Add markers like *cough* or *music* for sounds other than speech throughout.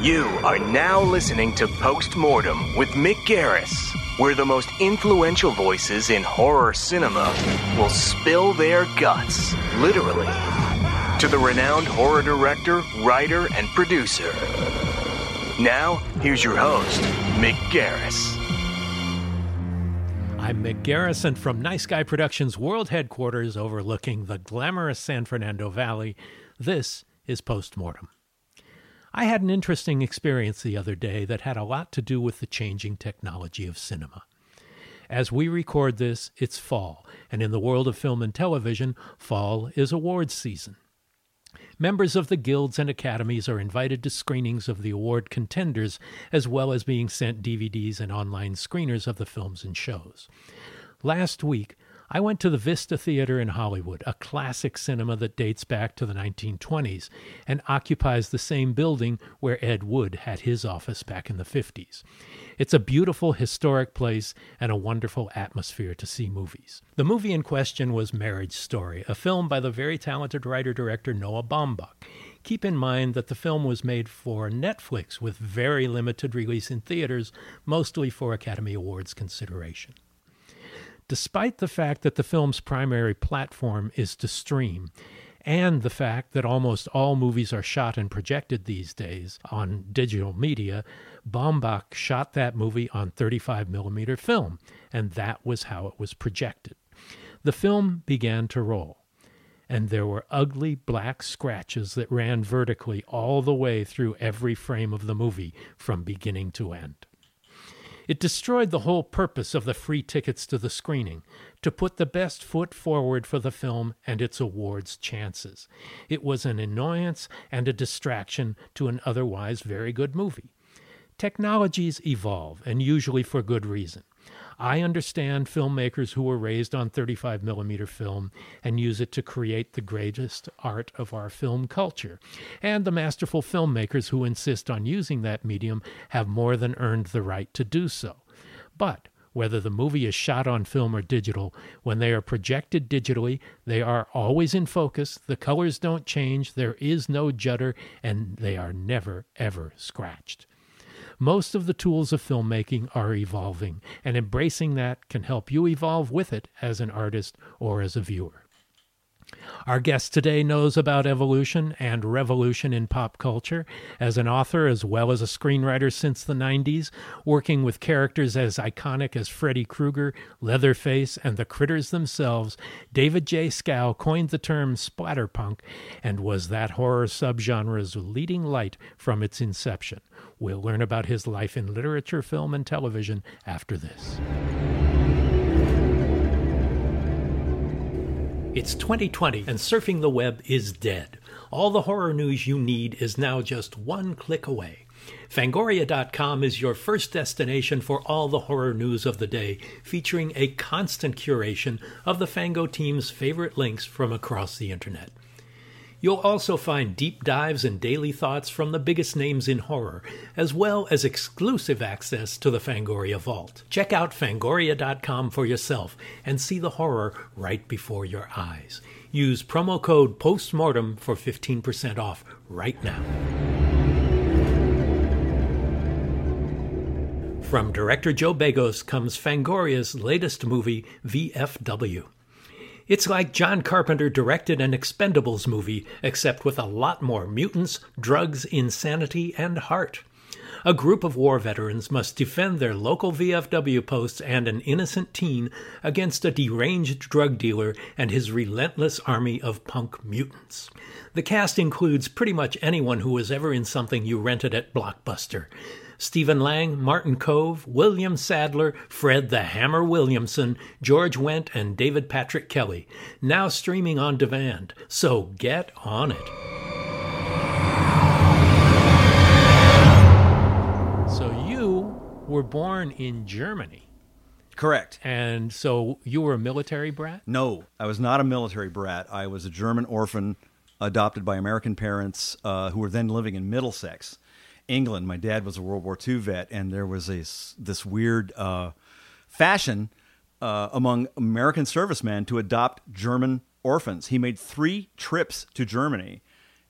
You are now listening to Postmortem with Mick Garris, where the most influential voices in horror cinema will spill their guts, literally, to the renowned horror director, writer, and producer. Now, here's your host, Mick Garris. I'm Mick Garris, and from Nice Guy Productions World Headquarters overlooking the glamorous San Fernando Valley, this is Postmortem. I had an interesting experience the other day that had a lot to do with the changing technology of cinema. As we record this, it's fall, and in the world of film and television, fall is awards season. Members of the guilds and academies are invited to screenings of the award contenders, as well as being sent DVDs and online screeners of the films and shows. Last week, I went to the Vista Theater in Hollywood, a classic cinema that dates back to the 1920s and occupies the same building where Ed Wood had his office back in the 50s. It's a beautiful historic place and a wonderful atmosphere to see movies. The movie in question was Marriage Story, a film by the very talented writer director Noah Baumbach. Keep in mind that the film was made for Netflix with very limited release in theaters, mostly for Academy Awards consideration. Despite the fact that the film's primary platform is to stream, and the fact that almost all movies are shot and projected these days on digital media, Baumbach shot that movie on 35mm film, and that was how it was projected. The film began to roll, and there were ugly black scratches that ran vertically all the way through every frame of the movie from beginning to end. It destroyed the whole purpose of the free tickets to the screening to put the best foot forward for the film and its awards chances. It was an annoyance and a distraction to an otherwise very good movie. Technologies evolve, and usually for good reason. I understand filmmakers who were raised on 35 millimeter film and use it to create the greatest art of our film culture. And the masterful filmmakers who insist on using that medium have more than earned the right to do so. But whether the movie is shot on film or digital, when they are projected digitally, they are always in focus, the colors don't change, there is no judder, and they are never, ever scratched. Most of the tools of filmmaking are evolving, and embracing that can help you evolve with it as an artist or as a viewer. Our guest today knows about evolution and revolution in pop culture. As an author as well as a screenwriter since the 90s, working with characters as iconic as Freddy Krueger, Leatherface, and the critters themselves, David J. Schow coined the term splatterpunk and was that horror subgenre's leading light from its inception. We'll learn about his life in literature, film, and television after this. It's 2020 and surfing the web is dead. All the horror news you need is now just one click away. Fangoria.com is your first destination for all the horror news of the day, featuring a constant curation of the Fango team's favorite links from across the internet. You'll also find deep dives and daily thoughts from the biggest names in horror, as well as exclusive access to the Fangoria Vault. Check out fangoria.com for yourself and see the horror right before your eyes. Use promo code POSTMORTEM for 15% off right now. From director Joe Begos comes Fangoria's latest movie, VFW. It's like John Carpenter directed an Expendables movie, except with a lot more mutants, drugs, insanity, and heart. A group of war veterans must defend their local VFW posts and an innocent teen against a deranged drug dealer and his relentless army of punk mutants. The cast includes pretty much anyone who was ever in something you rented at Blockbuster. Stephen Lang, Martin Kove, William Sadler, Fred the Hammer Williamson, George Wendt, and David Patrick Kelly. Now streaming on demand. So get on it. So you were born in Germany, Correct. and so you were a military brat. No, I was not a military brat. I was a German orphan adopted by American parents uh, who were then living in Middlesex, England. My dad was a World War II vet, and there was a, this weird uh, fashion uh, among American servicemen to adopt German orphans. He made three trips to Germany,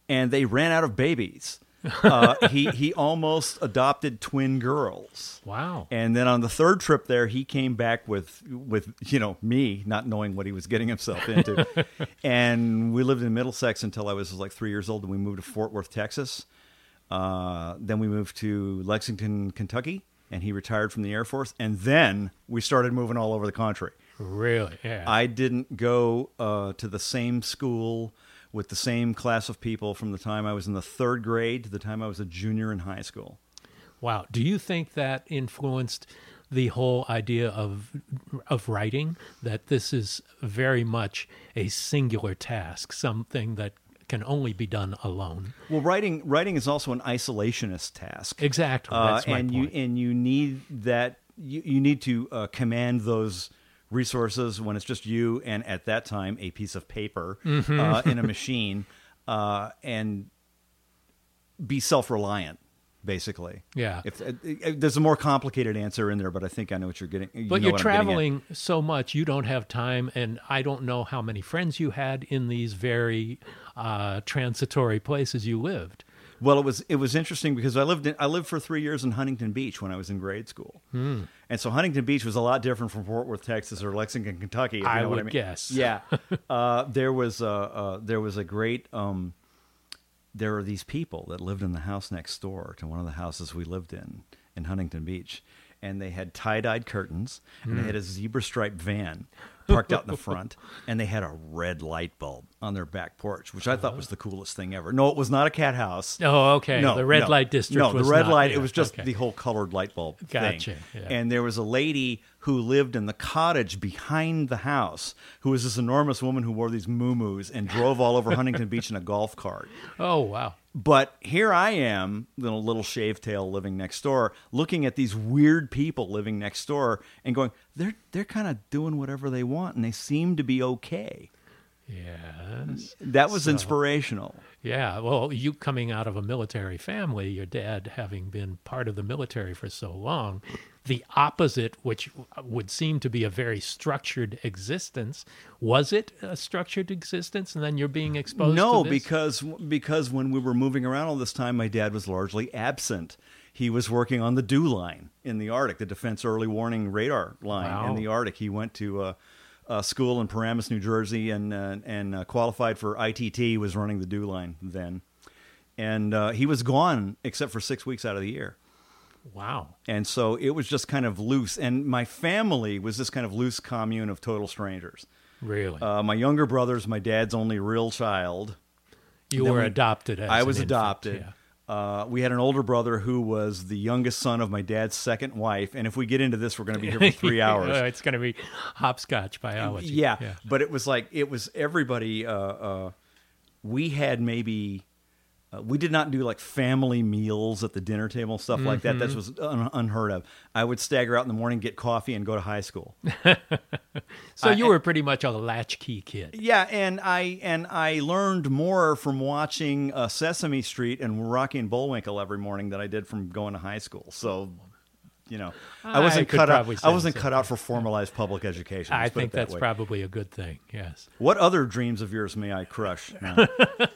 and they ran out of babies. uh, *laughs* he he almost adopted twin girls. Wow. And then on the third trip there, he came back with with you know me not knowing what he was getting himself into, *laughs* and we lived in Middlesex until I was like three years old, and we moved to Fort Worth, Texas. Uh, then we moved to Lexington, Kentucky, and he retired from the Air Force. And then we started moving all over the country. Really? Yeah. I didn't go uh, to the same school with the same class of people from the time I was in the third grade to the time I was a junior in high school. Wow. Do you think that influenced the whole idea of of writing that this is very much a singular task, something that can only be done alone? Well, writing writing is also an isolationist task. Exactly. Uh, That's my and you and you need that you, you need to uh, command those resources when it's just you and at that time a piece of paper Mm-hmm. uh, in a machine uh, and be self-reliant basically Yeah. if uh, uh, there's a more complicated answer in there but i think i know what you're getting you but you're what I'm getting traveling so much, you don't have time, and I don't know how many friends you had in these very uh, transitory places you lived. Well, it was it was interesting because I lived in, I lived for three years in Huntington Beach when I was in grade school, Hmm. and so Huntington Beach was a lot different from Fort Worth, Texas, or Lexington, Kentucky. I know what would mean. guess. Yeah, *laughs* uh, there was a uh, there was a great. Um, there were these people that lived in the house next door to one of the houses we lived in in Huntington Beach, and they had tie dyed curtains, and they mm. had a zebra striped van parked out in the front, and they had a red light bulb on their back porch, which I thought was the coolest thing ever. No, it was not a cat house. Oh, okay. No, the red no. light district. No, was the red not- light. yeah, it was just okay. the whole colored light bulb Gotcha, thing. yeah. And there was a lady who lived in the cottage behind the house, who was this enormous woman who wore these moo and drove all over Huntington Beach in a golf cart. Oh wow. But here I am, little little shave tail living next door, looking at these weird people living next door and going, they're they're kind of doing whatever they want and they seem to be okay. Yes. That was So- inspirational. Yeah, well, you coming out of a military family, your dad having been part of the military for so long, the opposite, which would seem to be a very structured existence, was it a structured existence? And then you're being exposed no, to this? because because when we were moving around all this time, my dad was largely absent. He was working on the DEW line in the Arctic, the Defense Early Warning Radar line Wow. in the Arctic. He went to uh, a school in Paramus, New Jersey, and uh, and uh, qualified for ITT. Was running the DEW line then, and uh, he was gone except for six weeks out of the year. Wow. And so it was just kind of loose. And my family was this kind of loose commune of total strangers. Really? Uh, my younger brother's my dad's only real child. you were we- adopted as I was infant, adopted. yeah. Uh, we had an older brother who was the youngest son of my dad's second wife. And if we get into this, we're going to be here for three *laughs* hours. It's going to be hopscotch biology. yeah, but it was like it was everybody. Uh, uh, we had maybe uh, we did not do like family meals at the dinner table stuff like that. Mm-hmm. That was un- unheard of. I would stagger out in the morning, get coffee, and go to high school. *laughs* So I- you were pretty much a latchkey kid. Yeah, and I and I learned more from watching uh, Sesame Street and Rocky and Bullwinkle every morning than I did from going to high school. So, you know, I I wasn't could cut out. I wasn't cut out for formalized public education. I let's put it think that that's way. probably a good thing. Yes. What other dreams of yours may I crush? now?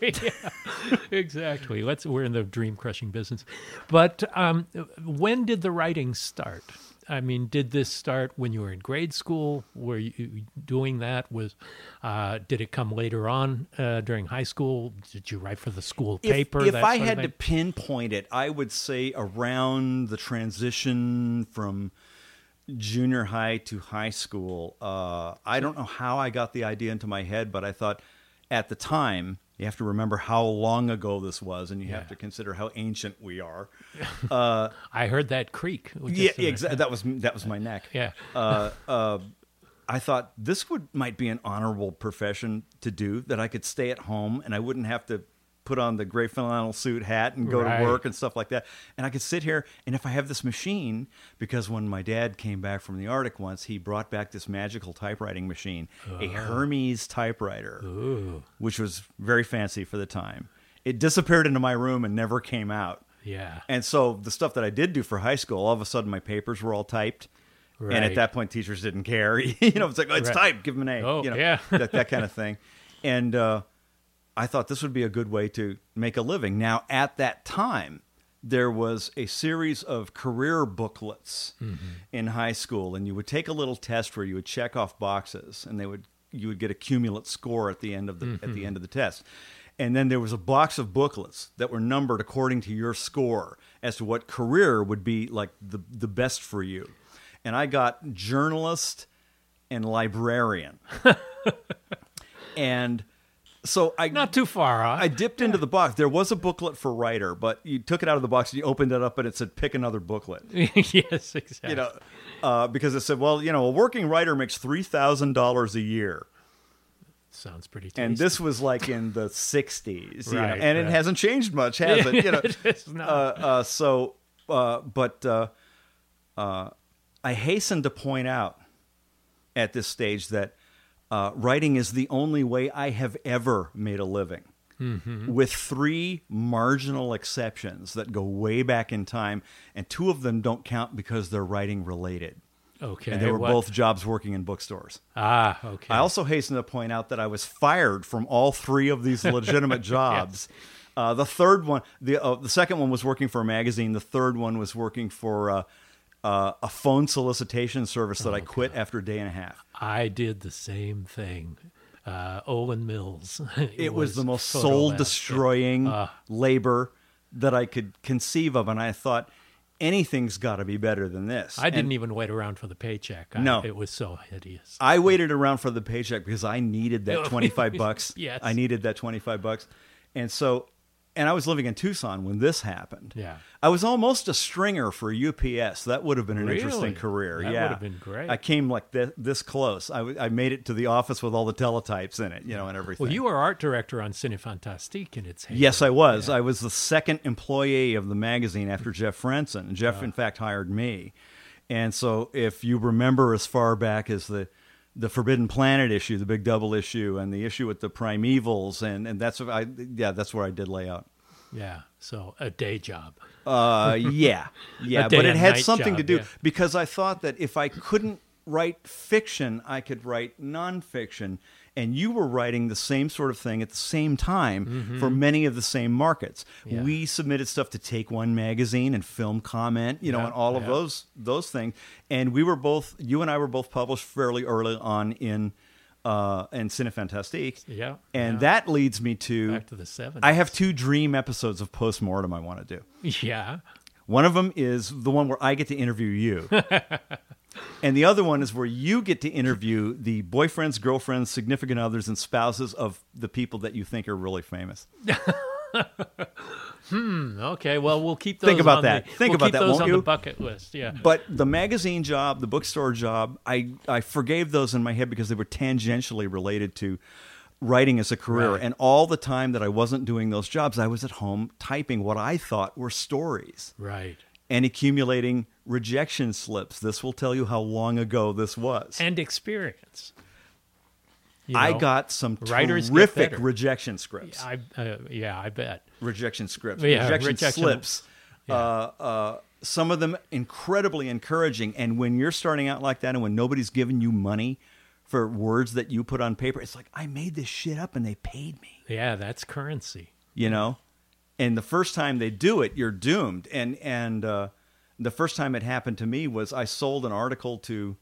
*laughs* exactly. Let's we're in the dream crushing business. But um, when did the writing start? I mean, did this start when you were in grade school? Were you doing that? Was uh, did it come later on uh, during high school? Did you write for the school paper? if that I had to pinpoint it, I would say around the transition from junior high to high school. Uh, I don't know how I got the idea into my head, but I thought at the time, you have to remember how long ago this was, and you Yeah. have to consider how ancient we are. *laughs* I heard that creak. yeah, just a minute. exactly. That was that was my neck. Yeah. Uh, uh, I thought this would might be an honorable profession to do that I could stay at home and I wouldn't have to put on the gray flannel suit hat and go Right. to work and stuff like that. And I could sit here, and if I have this machine, because when my dad came back from the Arctic once, he brought back this magical typewriting machine, a Hermes typewriter, which was very fancy for the time. It disappeared into my room and never came out. Yeah. And so the stuff that I did do for high school, all of a sudden my papers were all typed. And at that point, teachers didn't care. *laughs* you know, it's like, oh, it's Right. typed, give them an A. Oh, you know, yeah. that, that kind of thing. And uh, I thought this would be a good way to make a living. Now, at that time, there was a series of career booklets Mm-hmm. in high school, and you would take a little test where you would check off boxes, and they would you would get a cumulative score at the end of the at Mm-hmm. the end of the test. And then there was a box of booklets that were numbered according to your score as to what career would be like the the best for you. And I got journalist and librarian. *laughs* and so I Not too far off. I dipped into the box. There was a booklet for writer, but you took it out of the box and you opened it up and it said pick another booklet. *laughs* yes, exactly. You know, uh, because it said, well, you know, a working writer makes three thousand dollars a year, Sounds pretty tasty. and this was like in the *laughs* '60s, you know, Right, and it hasn't changed much, *laughs* has it? You know, It uh, uh, so, uh, but uh, uh, I hasten to point out at this stage that uh, writing is the only way I have ever made a living. Mm-hmm. With three marginal exceptions that go way back in time, and two of them don't count because they're writing related. okay. and they were what- both jobs working in bookstores. Ah, okay. I also hasten to point out that I was fired from all three of these legitimate *laughs* jobs. uh, the third one, the uh, the second one was working for a magazine. The third one was working for uh, uh, a phone solicitation service that I quit after a day and a half. I did the same thing. Uh, Owen Mills. *laughs* It was, the most soul destroying Uh. labor that I could conceive of, and I thought anything's got to be better than this. I didn't And even wait around for the paycheck. I, No. it was so hideous. I waited around for the paycheck because I needed that *laughs* 25 bucks. Yes. I needed that 25 bucks. And so, and I was living in Tucson when this happened. Yeah. I was almost a stringer for UPS. That would have been an Really? interesting career. Yeah. That yeah. would have been great. I came like this, this close. I, w- I made it to the office with all the teletypes in it, you know, and everything. Well, you were art director on Cinefantastique in its heyday. Yes, I was. I was the second employee of the magazine after mm. Jeff Frentzen. And Jeff, in fact, hired me. And so, if you remember as far back as the the Forbidden Planet issue, the big double issue, and the issue with the primevals, and and that's I yeah, that's where I did lay out. Yeah. So a day job. Uh, yeah, *laughs* yeah, but it had something to do yeah. because I thought that if I couldn't write fiction, I could write nonfiction. And you were writing the same sort of thing at the same time for many of the same markets. Mm-hmm. Yeah. We submitted stuff to Take One magazine and Film Comment, you know, Yeah, and all of yeah. those those things. And we were both, you and I were both published fairly early on in uh, in Cinefantastique. Yeah, and yeah. that leads me to Back to the 70s. I have two dream episodes of Postmortem I want to do. *laughs* Yeah. One of them is the one where I get to interview you. *laughs* and the other one is where you get to interview the boyfriends, girlfriends, significant others, and spouses of the people that you think are really famous. *laughs* Hmm. Okay. Well, we'll keep those. Think about that. The, Think we'll about keep that, those won't on you? the bucket list. Yeah. But the magazine job, the bookstore job, I, I forgave those in my head because they were tangentially related to writing as a career. Right. And all the time that I wasn't doing those jobs, I was at home typing what I thought were stories. Right. And accumulating rejection slips. This will tell you how long ago this was. And experience. You I got some writers terrific rejection scripts, I uh, yeah, I bet. rejection scripts, Yeah, rejection, rejection- slips. Uh, uh, some of them incredibly encouraging. And when you're starting out like that, and when nobody's giving you money for words that you put on paper, it's like I made this shit up and they paid me. Yeah, that's currency. you know and the first time they do it you're doomed and and uh, the first time it happened to me was i sold an article to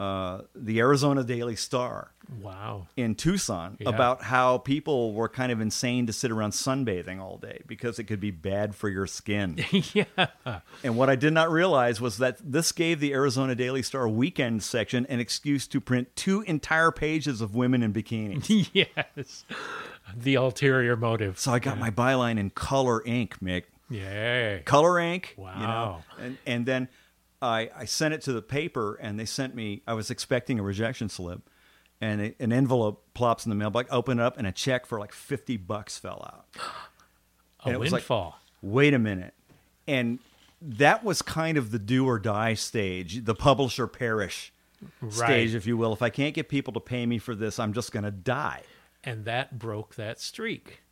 uh, the arizona daily star Wow. in tucson Yeah. about how people were kind of insane to sit around sunbathing all day because it could be bad for your skin *laughs* yeah. and what i did not realize was that this gave the arizona daily star weekend section an excuse to print two entire pages of women in bikinis *laughs* yes. The ulterior motive. so i got my byline in color ink mick Yay. color ink. You know? Wow. And and then I I sent it to the paper and they sent me I was expecting a rejection slip and a, an envelope plops in the mailbox. Open it up, and a check for like fifty bucks fell out. *gasps* A And it was like, windfall. Wait a minute, and that was kind of the do or die stage, the publisher perish stage, if you will. If I can't get people to pay me for this, I'm just going to die. And that broke that streak.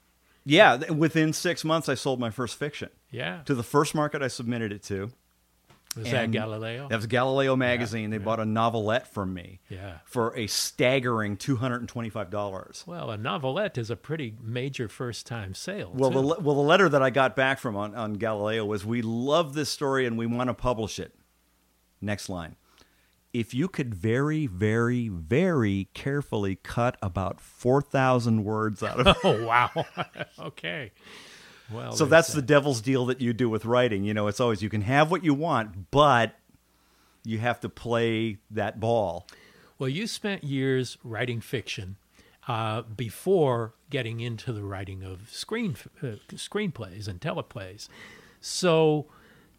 Yeah, within six months, I sold my first fiction Yeah. to the first market I submitted it to. Was that Galileo? That was Galileo magazine. they bought a novelette from me Yeah. for a staggering two hundred and twenty-five dollars. Well, a novelette is a pretty major first time sale. Well, the too. le- well, the letter that I got back from on, on Galileo was, "We love this story and we want to publish it." Next line: If you could very, very, very carefully cut about four thousand words out of it, *laughs* oh wow. *laughs* okay. Well, so that's that. the devil's deal that you do with writing. You know, it's always you can have what you want, but you have to play that ball. Well, you spent years writing fiction uh, before getting into the writing of screen uh, screenplays and teleplays. So,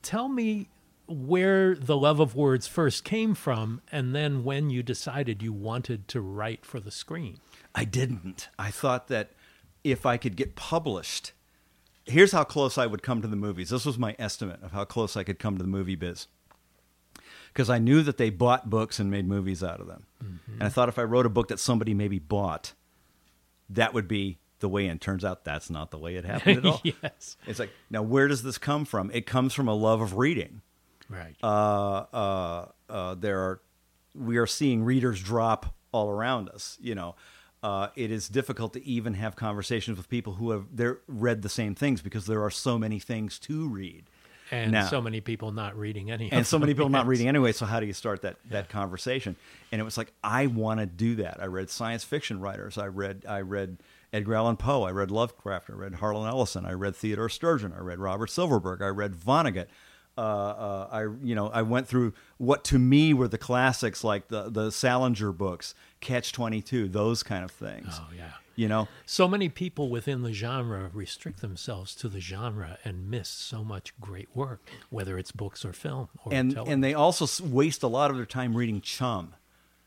tell me where the love of words first came from, and then when you decided you wanted to write for the screen. I didn't. I thought that if I could get published, here's how close I would come to the movies. This was my estimate of how close I could come to the movie biz. Because I knew that they bought books and made movies out of them. Mm-hmm. And I thought if I wrote a book that somebody maybe bought, that would be the way in. Turns out that's not the way it happened at *laughs* all. yes. It's like, now where does this come from? It comes from a love of reading Right. uh, uh, uh, there are we are seeing readers drop all around us. You know, uh, it is difficult to even have conversations with people who have they're read the same things because there are so many things to read, and now- so many people not reading any. and so many people not reading anyway. So how do you start that that conversation? And it was like I want to do that. I read science fiction writers. I read I read Edgar Allan Poe. I read Lovecraft. I read Harlan Ellison. I read Theodore Sturgeon. I read Robert Silverberg. I read Vonnegut. Uh, uh, I you know I went through what to me were the classics like the the Salinger books, Catch Twenty Two, those kind of things. Oh yeah. You know, So many people within the genre restrict themselves to the genre and miss so much great work, whether it's books or film or and television. and they also waste a lot of their time reading chum.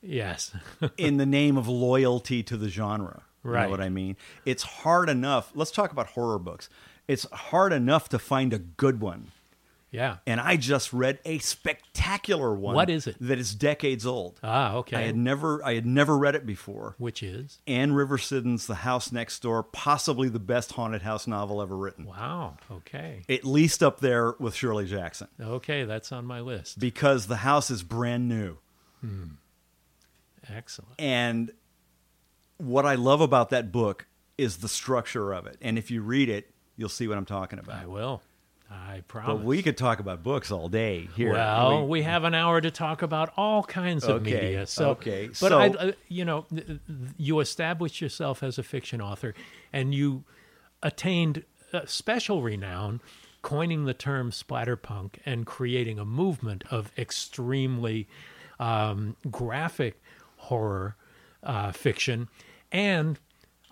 yes, *laughs* in the name of loyalty to the genre. You Right. know what I mean? It's hard enough. Let's talk about horror books. It's hard enough to find a good one. Yeah. And I just read a spectacular one. What is it? That is decades old. Ah, okay. I had never I had never read it before. Which is Anne River Siddon's The House Next Door, possibly the best haunted house novel ever written. wow. Okay, At least up there with Shirley Jackson. okay, that's on my list. Because the house is brand new. Excellent. And what I love about that book is the structure of it. And if you read it, you'll see what I'm talking about. I will. I promise. But we could talk about books all day here. Well, We- we have an hour to talk about all kinds of Okay, media. So, okay, But so- I, uh, you know, you established yourself as a fiction author, and you attained special renown, coining the term splatterpunk and creating a movement of extremely um, graphic horror uh, fiction, and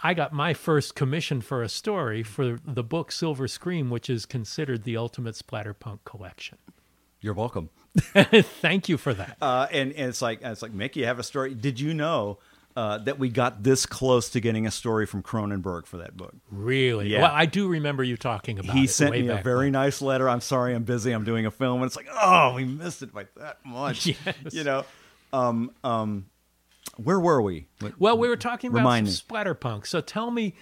I got my first commission for a story for the book Silver Scream, which is considered the ultimate splatterpunk collection. You're welcome. *laughs* Thank you for that. Uh, and, and it's like it's like Mick, you have a story. Did you know uh, that we got this close to getting a story from Cronenberg for that book? Really? Yeah. Well, I do remember you talking about he sent me a very when. nice letter. I'm sorry, I'm busy. I'm doing a film, and it's like, oh, we missed it by that much. *laughs* Yes. You know, um, um, where were we? What- Well, we were talking about Remind me. splatterpunk. So tell me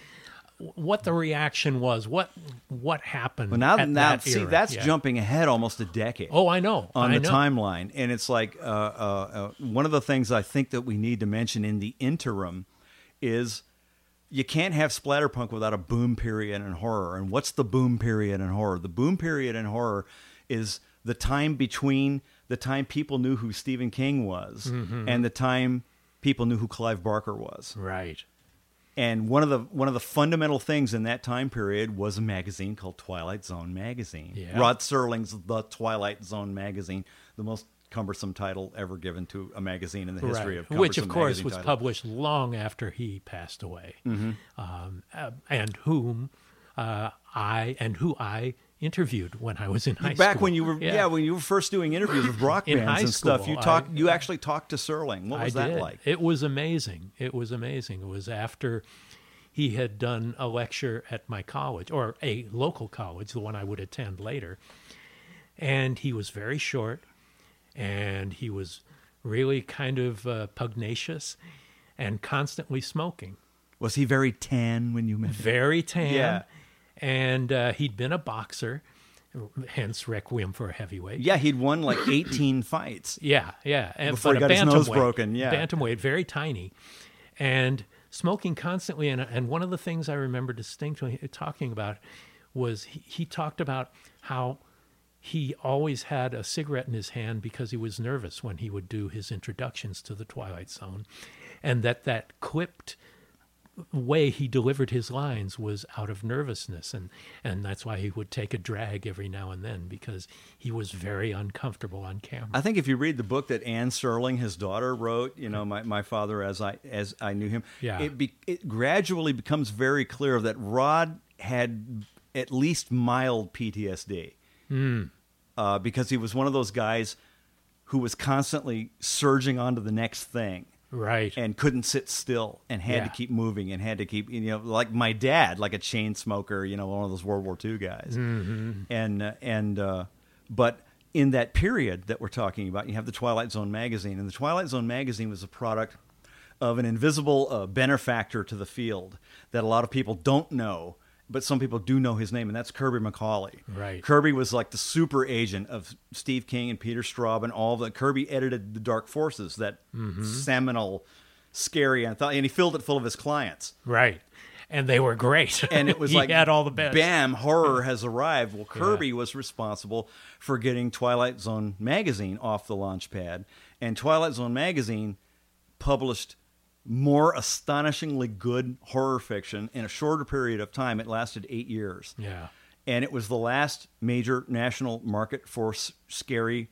what the reaction was. What what happened? Well, now, now, that see, era? that's Yeah. jumping ahead almost a decade. Oh, I know. on I the know. timeline, and it's like uh, uh, uh, one of the things I think that we need to mention in the interim is you can't have splatterpunk without a boom period in horror. And what's the boom period in horror? The boom period in horror is the time between the time people knew who Stephen King was Mm-hmm. and the time people knew who Clive Barker was. Right. And one of the one of the fundamental things in that time period was a magazine called Twilight Zone magazine. Yeah. Rod Serling's The Twilight Zone magazine, the most cumbersome title ever given to a magazine in the history Right. of Which, of course, was published long after he passed away, Mm-hmm. um, uh, and whom uh, I and who I interviewed when I was in high school. Back when you were yeah. when you were first doing interviews with rock *clears throat* In bands and stuff, you talked you actually talked to Serling. What was I that did. like? It was amazing. It was amazing. It was after he had done a lecture at my college or a local college, the one I would attend later. And he was very short and he was really kind of uh, pugnacious and constantly smoking. Was he very tan when you met? him? Very tan. Yeah. And uh, he'd been a boxer, hence Requiem for a Heavyweight. Yeah, he'd won like *clears throat* 18 fights. Yeah, yeah. And, Before he got a his nose bantamweight- broken, yeah. Bantamweight, very tiny. And smoking constantly. And, and one of the things I remember distinctly talking about was he, he talked about how he always had a cigarette in his hand because he was nervous when he would do his introductions to the Twilight Zone. And that that clipped way he delivered his lines was out of nervousness and and that's why he would take a drag every now and then because he was very uncomfortable on camera I think if you read the book that Anne Serling, his daughter, wrote, you know, my, my father as I as I knew him, Yeah. it be, it gradually becomes very clear that Rod had at least mild PTSD Hmm. uh, because he was one of those guys who was constantly surging onto the next thing. Right. and couldn't sit still and had to keep moving and had to keep you know like my dad like a chain smoker you know one of those world war ii guys. Mm-hmm. and uh, and uh, but in that period that we're talking about you have the twilight zone magazine and the twilight zone magazine was a product of an invisible uh, benefactor to the field that a lot of people don't know but some people do know his name and that's kirby mccauley Right. kirby was like the super agent of steve king and peter straub and all the kirby edited the dark forces that Mm-hmm. seminal scary and and he filled it full of his clients. Right. And they were great. And it was *laughs* like had all the best. bam horror has arrived. Well kirby was responsible for getting twilight zone magazine off the launch pad and twilight zone magazine published more astonishingly good horror fiction in a shorter period of time it lasted eight years yeah and it was the last major national market for s- scary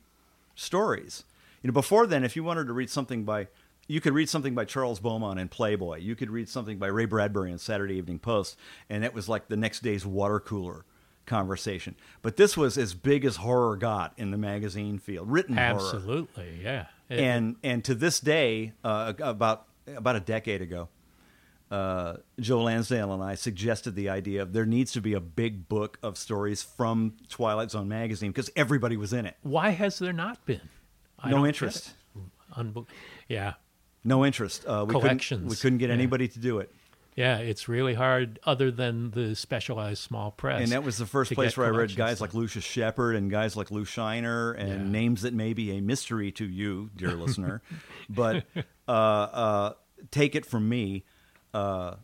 stories. You know, before then, if you wanted to read something by, you could read something by Charles Beaumont in Playboy. You could read something by Ray Bradbury in Saturday Evening Post, and it was like the next day's water cooler conversation. But this was as big as horror got in the magazine field, written horror absolutely yeah It- and and to this day, uh, about about a decade ago, uh, Joe Lansdale and I suggested the idea of there needs to be a big book of stories from Twilight Zone magazine because everybody was in it. why has there not been I no interest. Yeah no interest. Uh, we couldn't Collections. we couldn't get Yeah. anybody to do it, yeah it's really hard other than the specialized small press and that was the first place where I read guys like Lucius Shepard and guys like Lew Shiner and Yeah. names that may be a mystery to you, dear *laughs* listener, but uh, uh, take it from me. Uh,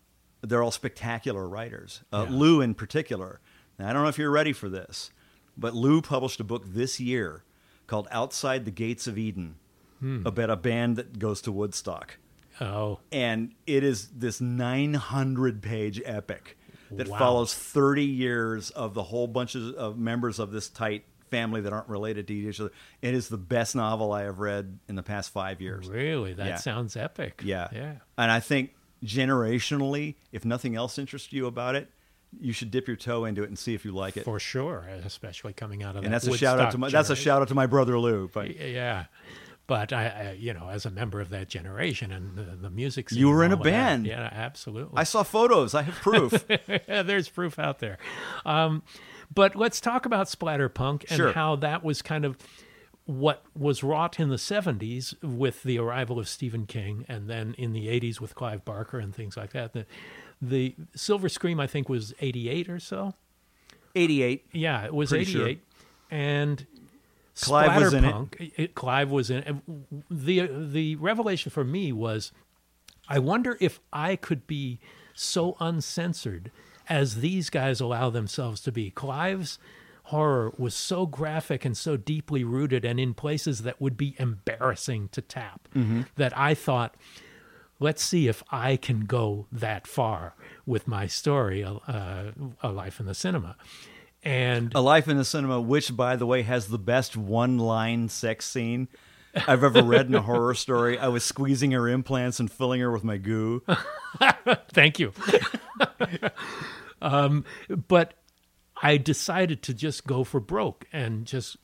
they're all spectacular writers. Uh, Yeah. Lew, in particular. Now, I don't know if you're ready for this, but Lew published a book this year called "Outside the Gates of Eden" Hmm. about a band that goes to Woodstock, oh and it is this 900 page epic that Wow. follows 30 years of the whole bunch of, of members of this tight family that aren't related to each other. It is the best novel I have read in the past five years. really that Yeah. sounds epic Yeah. yeah And I think generationally, if nothing else interests you about it, you should dip your toe into it and see if you like it. for sure especially coming out of and that that's a shout out to my that's a shout out to my brother Lew. But Yeah, but I, I, you know, as a member of that generation and the, the music, scene You were in a all that, band. yeah, absolutely. I saw photos. I have proof. *laughs* There's proof out there. Um, but let's talk about splatterpunk and Sure. how that was kind of what was wrought in the 70s with the arrival of Stephen King and then in the 80s with Clive Barker and things like that. The, the Silver Scream, I think, was 88 or so. 88. Yeah, it was Pretty sure. 88. And Clive was in it. It- Clive was in it. The the revelation for me was I wonder if I could be so uncensored as these guys allow themselves to be. Clive's horror was so graphic and so deeply rooted and in places that would be embarrassing to tap Mm-hmm. that I thought let's see if I can go that far with my story, uh, A Life in the Cinema. And A Life in the Cinema, which, by the way, has the best one line sex scene I've ever read in a horror story. I was squeezing her implants and filling her with my goo. *laughs* Thank you. *laughs* um, but I decided to just go for broke and just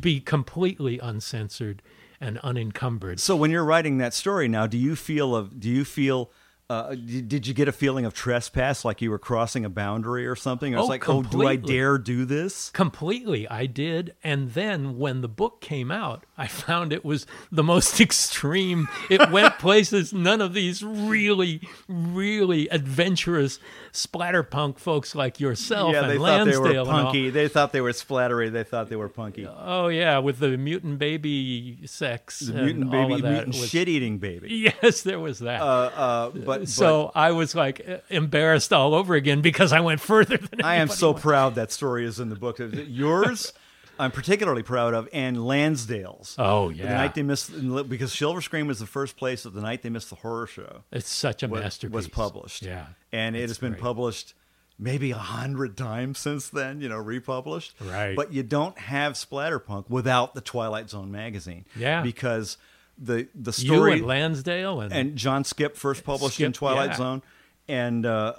be completely uncensored and unencumbered. So when you're writing that story now, do you feel of do you feel uh, did you get a feeling of trespass, like you were crossing a boundary or something? I was Oh, like, oh, do I dare do this? Completely, I did. And then when the book came out, I found it was the most *laughs* extreme. It went places none of these really, really adventurous splatterpunk folks like yourself yeah, and they thought Lansdale they were punky. They thought they were splattery. They thought they were punky. Oh yeah, with the mutant baby sex, The mutant baby, mutant was- shit-eating baby. *laughs* Yes, there was that. Uh, uh, but so I was like embarrassed all over again because I went *laughs* further than I am so went. proud that story is in the book. Is it Yours, *laughs* I'm particularly proud of, and Lansdale's. Oh yeah, The night they missed, because Silver Scream was the first place that the night they missed the horror show it's such a was, masterpiece. was published. Yeah, and it has been great. published maybe a hundred times since then. You know, republished. Right. But you don't have Splatterpunk without the Twilight Zone magazine. Yeah. because the the You story and Lansdale and, and John Skipp first published in Twilight yeah. Zone, and uh,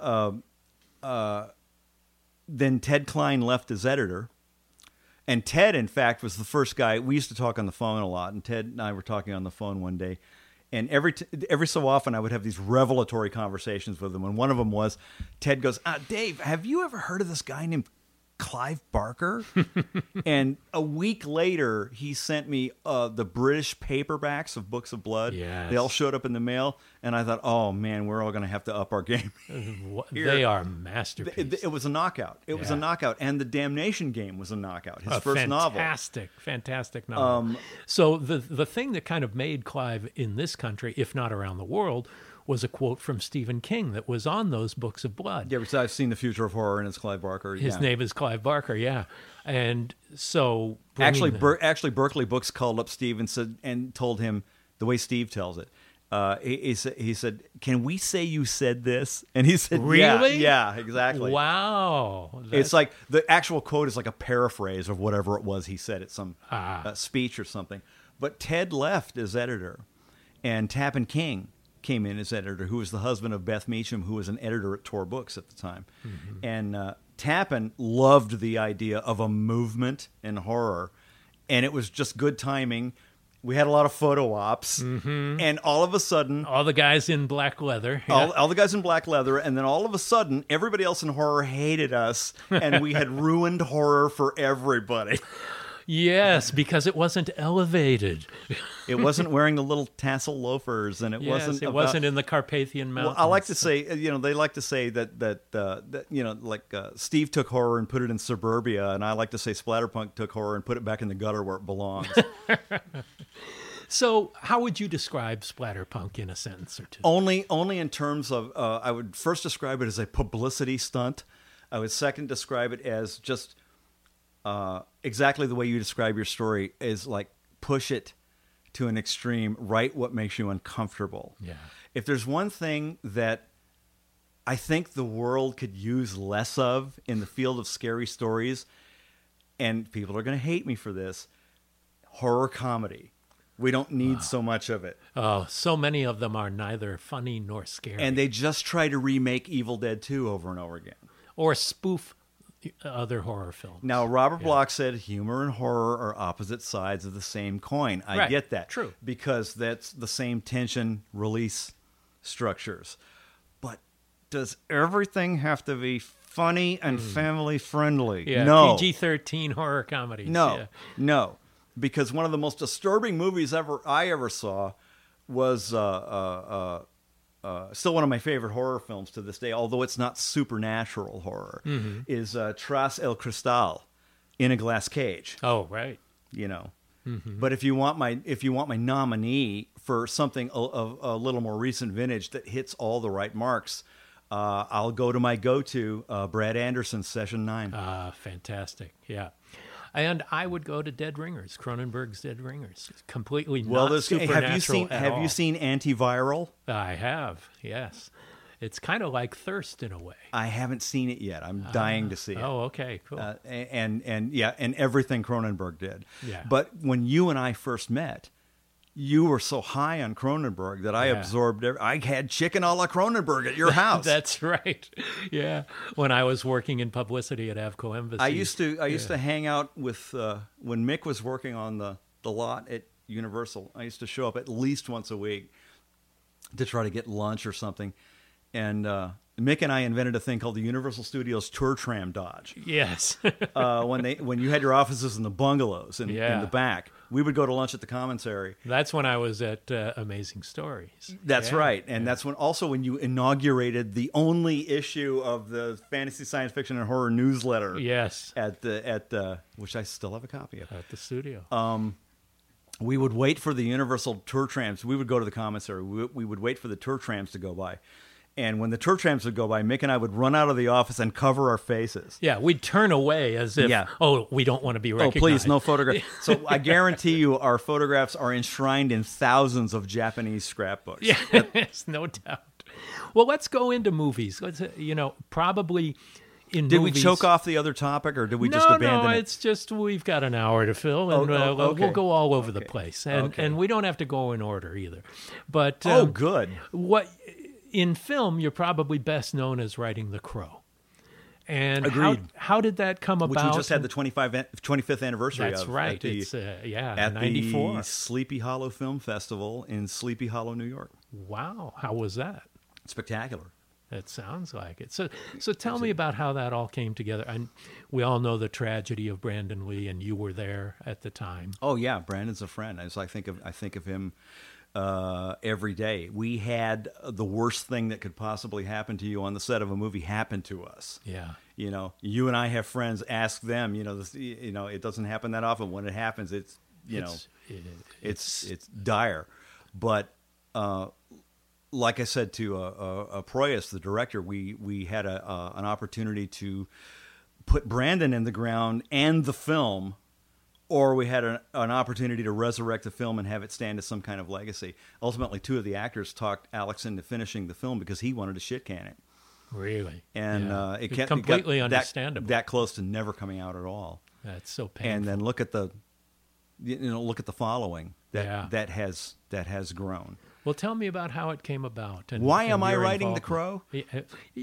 uh, uh, then Ted Klein left as editor. And Ted, in fact, was the first guy. We used to talk on the phone a lot, and Ted and I were talking on the phone one day. And every t- every so often, I would have these revelatory conversations with him. And one of them was, Ted goes, uh, "Dave, have you ever heard of this guy named Clive Barker?" *laughs* and a week later, he sent me uh, the British paperbacks of Books of Blood. Yes. They all showed up in the mail, and I thought, "Oh man, we're all going to have to up our game." *laughs* They are it, masterpieces. it was a knockout. It was a knockout, and the Damnation Game was a knockout. His a first novel. fantastic, fantastic novel. Um, so the the thing that kind of made Clive in this country, if not around the world, was a quote from Stephen King that was on those books of blood. Yeah, because I've seen the future of horror, and it's Clive Barker. His yeah. name is Clive Barker, yeah. And so Actually, Ber- actually, Berkley Books called up Steve and said and told him the way Steve tells it. Uh, he, he said, he said, "Can we say you said this?" And he said, Really? yeah, exactly." wow, It's like the actual quote is like a paraphrase of whatever it was he said at some Ah. uh, speech or something. But Ted left as editor, and Tappan King came in as editor, who was the husband of Beth Meacham, who was an editor at Tor Books at the time. Mm-hmm. And uh, Tappan loved the idea of a movement in horror, and it was just good timing. We had a lot of photo ops, Mm-hmm. and all of a sudden, all the guys in black leather. all, all the guys in black leather, and then all of a sudden, everybody else in horror hated us, and we had *laughs* ruined horror for everybody. Yes, because it wasn't elevated. It wasn't wearing the little tassel loafers, and it yes, wasn't. it about- wasn't in the Carpathian Well, Mountains. I like to say, uh, you know, they like to say that that uh, that you know, like uh, Steve took horror and put it in suburbia, and I like to say Splatterpunk took horror and put it back in the gutter where it belongs. *laughs* So, how would you describe splatterpunk in a sentence or two? only only in terms of uh, I would first describe it as a publicity stunt. I would second describe it as just uh, exactly the way you describe your story is like push it to an extreme, write what makes you uncomfortable. Yeah. If there's one thing that I think the world could use less of in the field of scary stories, and people are going to hate me for this, horror comedy. We don't need so much of it. Oh, so many of them are neither funny nor scary, And they just try to remake Evil Dead 2 over and over again. or spoof other horror films. Now, Robert Bloch said humor and horror are opposite sides of the same coin. I Right. get that. True. Because that's the same tension release structures. But does everything have to be funny and family friendly? Yeah, no. PG thirteen horror comedy. No, yeah. no, because one of the most disturbing movies ever I ever saw was uh, uh, uh, still one of my favorite horror films to this day. Although it's not supernatural horror, Mm-hmm. is uh, Tras el Cristal in a glass cage. Oh, right. You know. Mm-hmm. But if you want my if you want my nominee for something a, a, a little more recent vintage that hits all the right marks, uh, I'll go to my go-to uh, Brad Anderson Session Nine. Ah, fantastic. Yeah. And I would go to Dead Ringers, Cronenberg's Dead Ringers. Completely well, not supernatural have you seen have all. you seen Antiviral? I have, yes. It's kind of like Thirst in a way. I haven't seen it yet. I'm dying to see it. Oh, okay, cool. Uh, and and yeah, and everything Cronenberg did. Yeah. But when you and I first met, you were so high on Cronenberg that I Yeah. absorbed. Every, I had chicken a la Cronenberg at your house. That's right. *laughs* Yeah. When I was working in publicity at Avco Embassy. I used to I used to hang out with uh, when Mick was working on the the lot at Universal. I used to show up at least once a week to try to get lunch or something. And uh, Mick and I invented a thing called the Universal Studios Tour Tram Dodge. Yes. *laughs* Uh, when they when you had your offices in the bungalows in, in Yeah. the back, we would go to lunch at the commissary. That's when I was at uh, Amazing Stories. That's Yeah. right, and that's when also when you inaugurated the only issue of the fantasy science fiction and horror newsletter. Yes. At the at the which I still have a copy of. At the studio. Uh, we would wait for the Universal tour trams. We would go to the commissary. We, we would wait for the tour trams to go by. And when the tour trams would go by, Mick and I would run out of the office and cover our faces. yeah, we'd turn away as if, Yeah. oh, we don't want to be recognized. Oh, please, no photograph. *laughs* So I guarantee you, our photographs are enshrined in thousands of Japanese scrapbooks. Yeah, *laughs* Yes, no doubt. Well, let's go into movies. Let's, uh, you know, probably in Did movies, we choke off the other topic, or did we no, just abandon no, it? it's just we've got an hour to fill, and Oh, uh, oh, we'll- we'll go all over the place, and Okay. and we don't have to go in order either. But oh, um, good. what in film you're probably best known as writing The Crow. And how, Agreed. how did that come Which about? we just had the 25, 25th anniversary That's of. right. At the, it's uh, yeah, at '94. the Sleepy Hollow Film Festival in Sleepy Hollow, New York. Wow, how was that? Spectacular. It sounds like it. So, so tell me about how that all came together. And we all know the tragedy of Brandon Lee, and you were there at the time. Oh yeah, Brandon's a friend. As I think of, I think of him uh, every day. We had the worst thing that could possibly happen to you on the set of a movie happen to us. Yeah, You know, you and I have friends. Ask them. You know, this, you know, it doesn't happen that often. When it happens, it's you know, It's- it- it's it's dire. But uh, like I said to uh, uh, uh, Proyas, the director, we we had a uh, an opportunity to put Brandon in the ground and the film, or we had an, an opportunity to resurrect the film and have it stand as some kind of legacy. Ultimately, two of the actors talked Alex into finishing the film because he wanted to shit can it, really. and Yeah. uh, it kept completely it got that- understandable. That, close to never coming out at all. That's so painful. And then look at the, you know, look at the following that Yeah. that has that has grown. well, tell me about how it came about. And, Why and am I writing The Crow? Uh,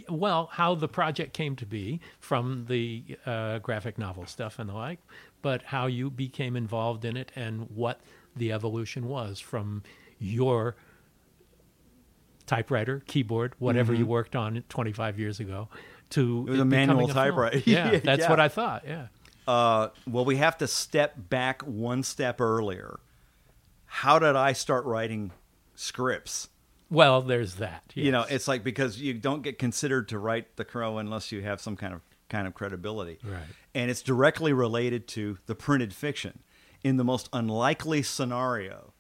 Well, how the project came to be from the uh, graphic novel stuff and the like, but how you became involved in it and what the evolution was from your typewriter, keyboard, whatever you worked on 25 years ago, to Mm-hmm. It a manual typewriter. *laughs* Yeah, that's Yeah. what I thought. Yeah. Uh, well, we have to step back one step earlier. How did I start writing scripts? Well, there's that. You know, it's like because you don't get considered to write the crow unless you have some kind of kind of credibility. Right. And it's directly related to the printed fiction. In the most unlikely scenario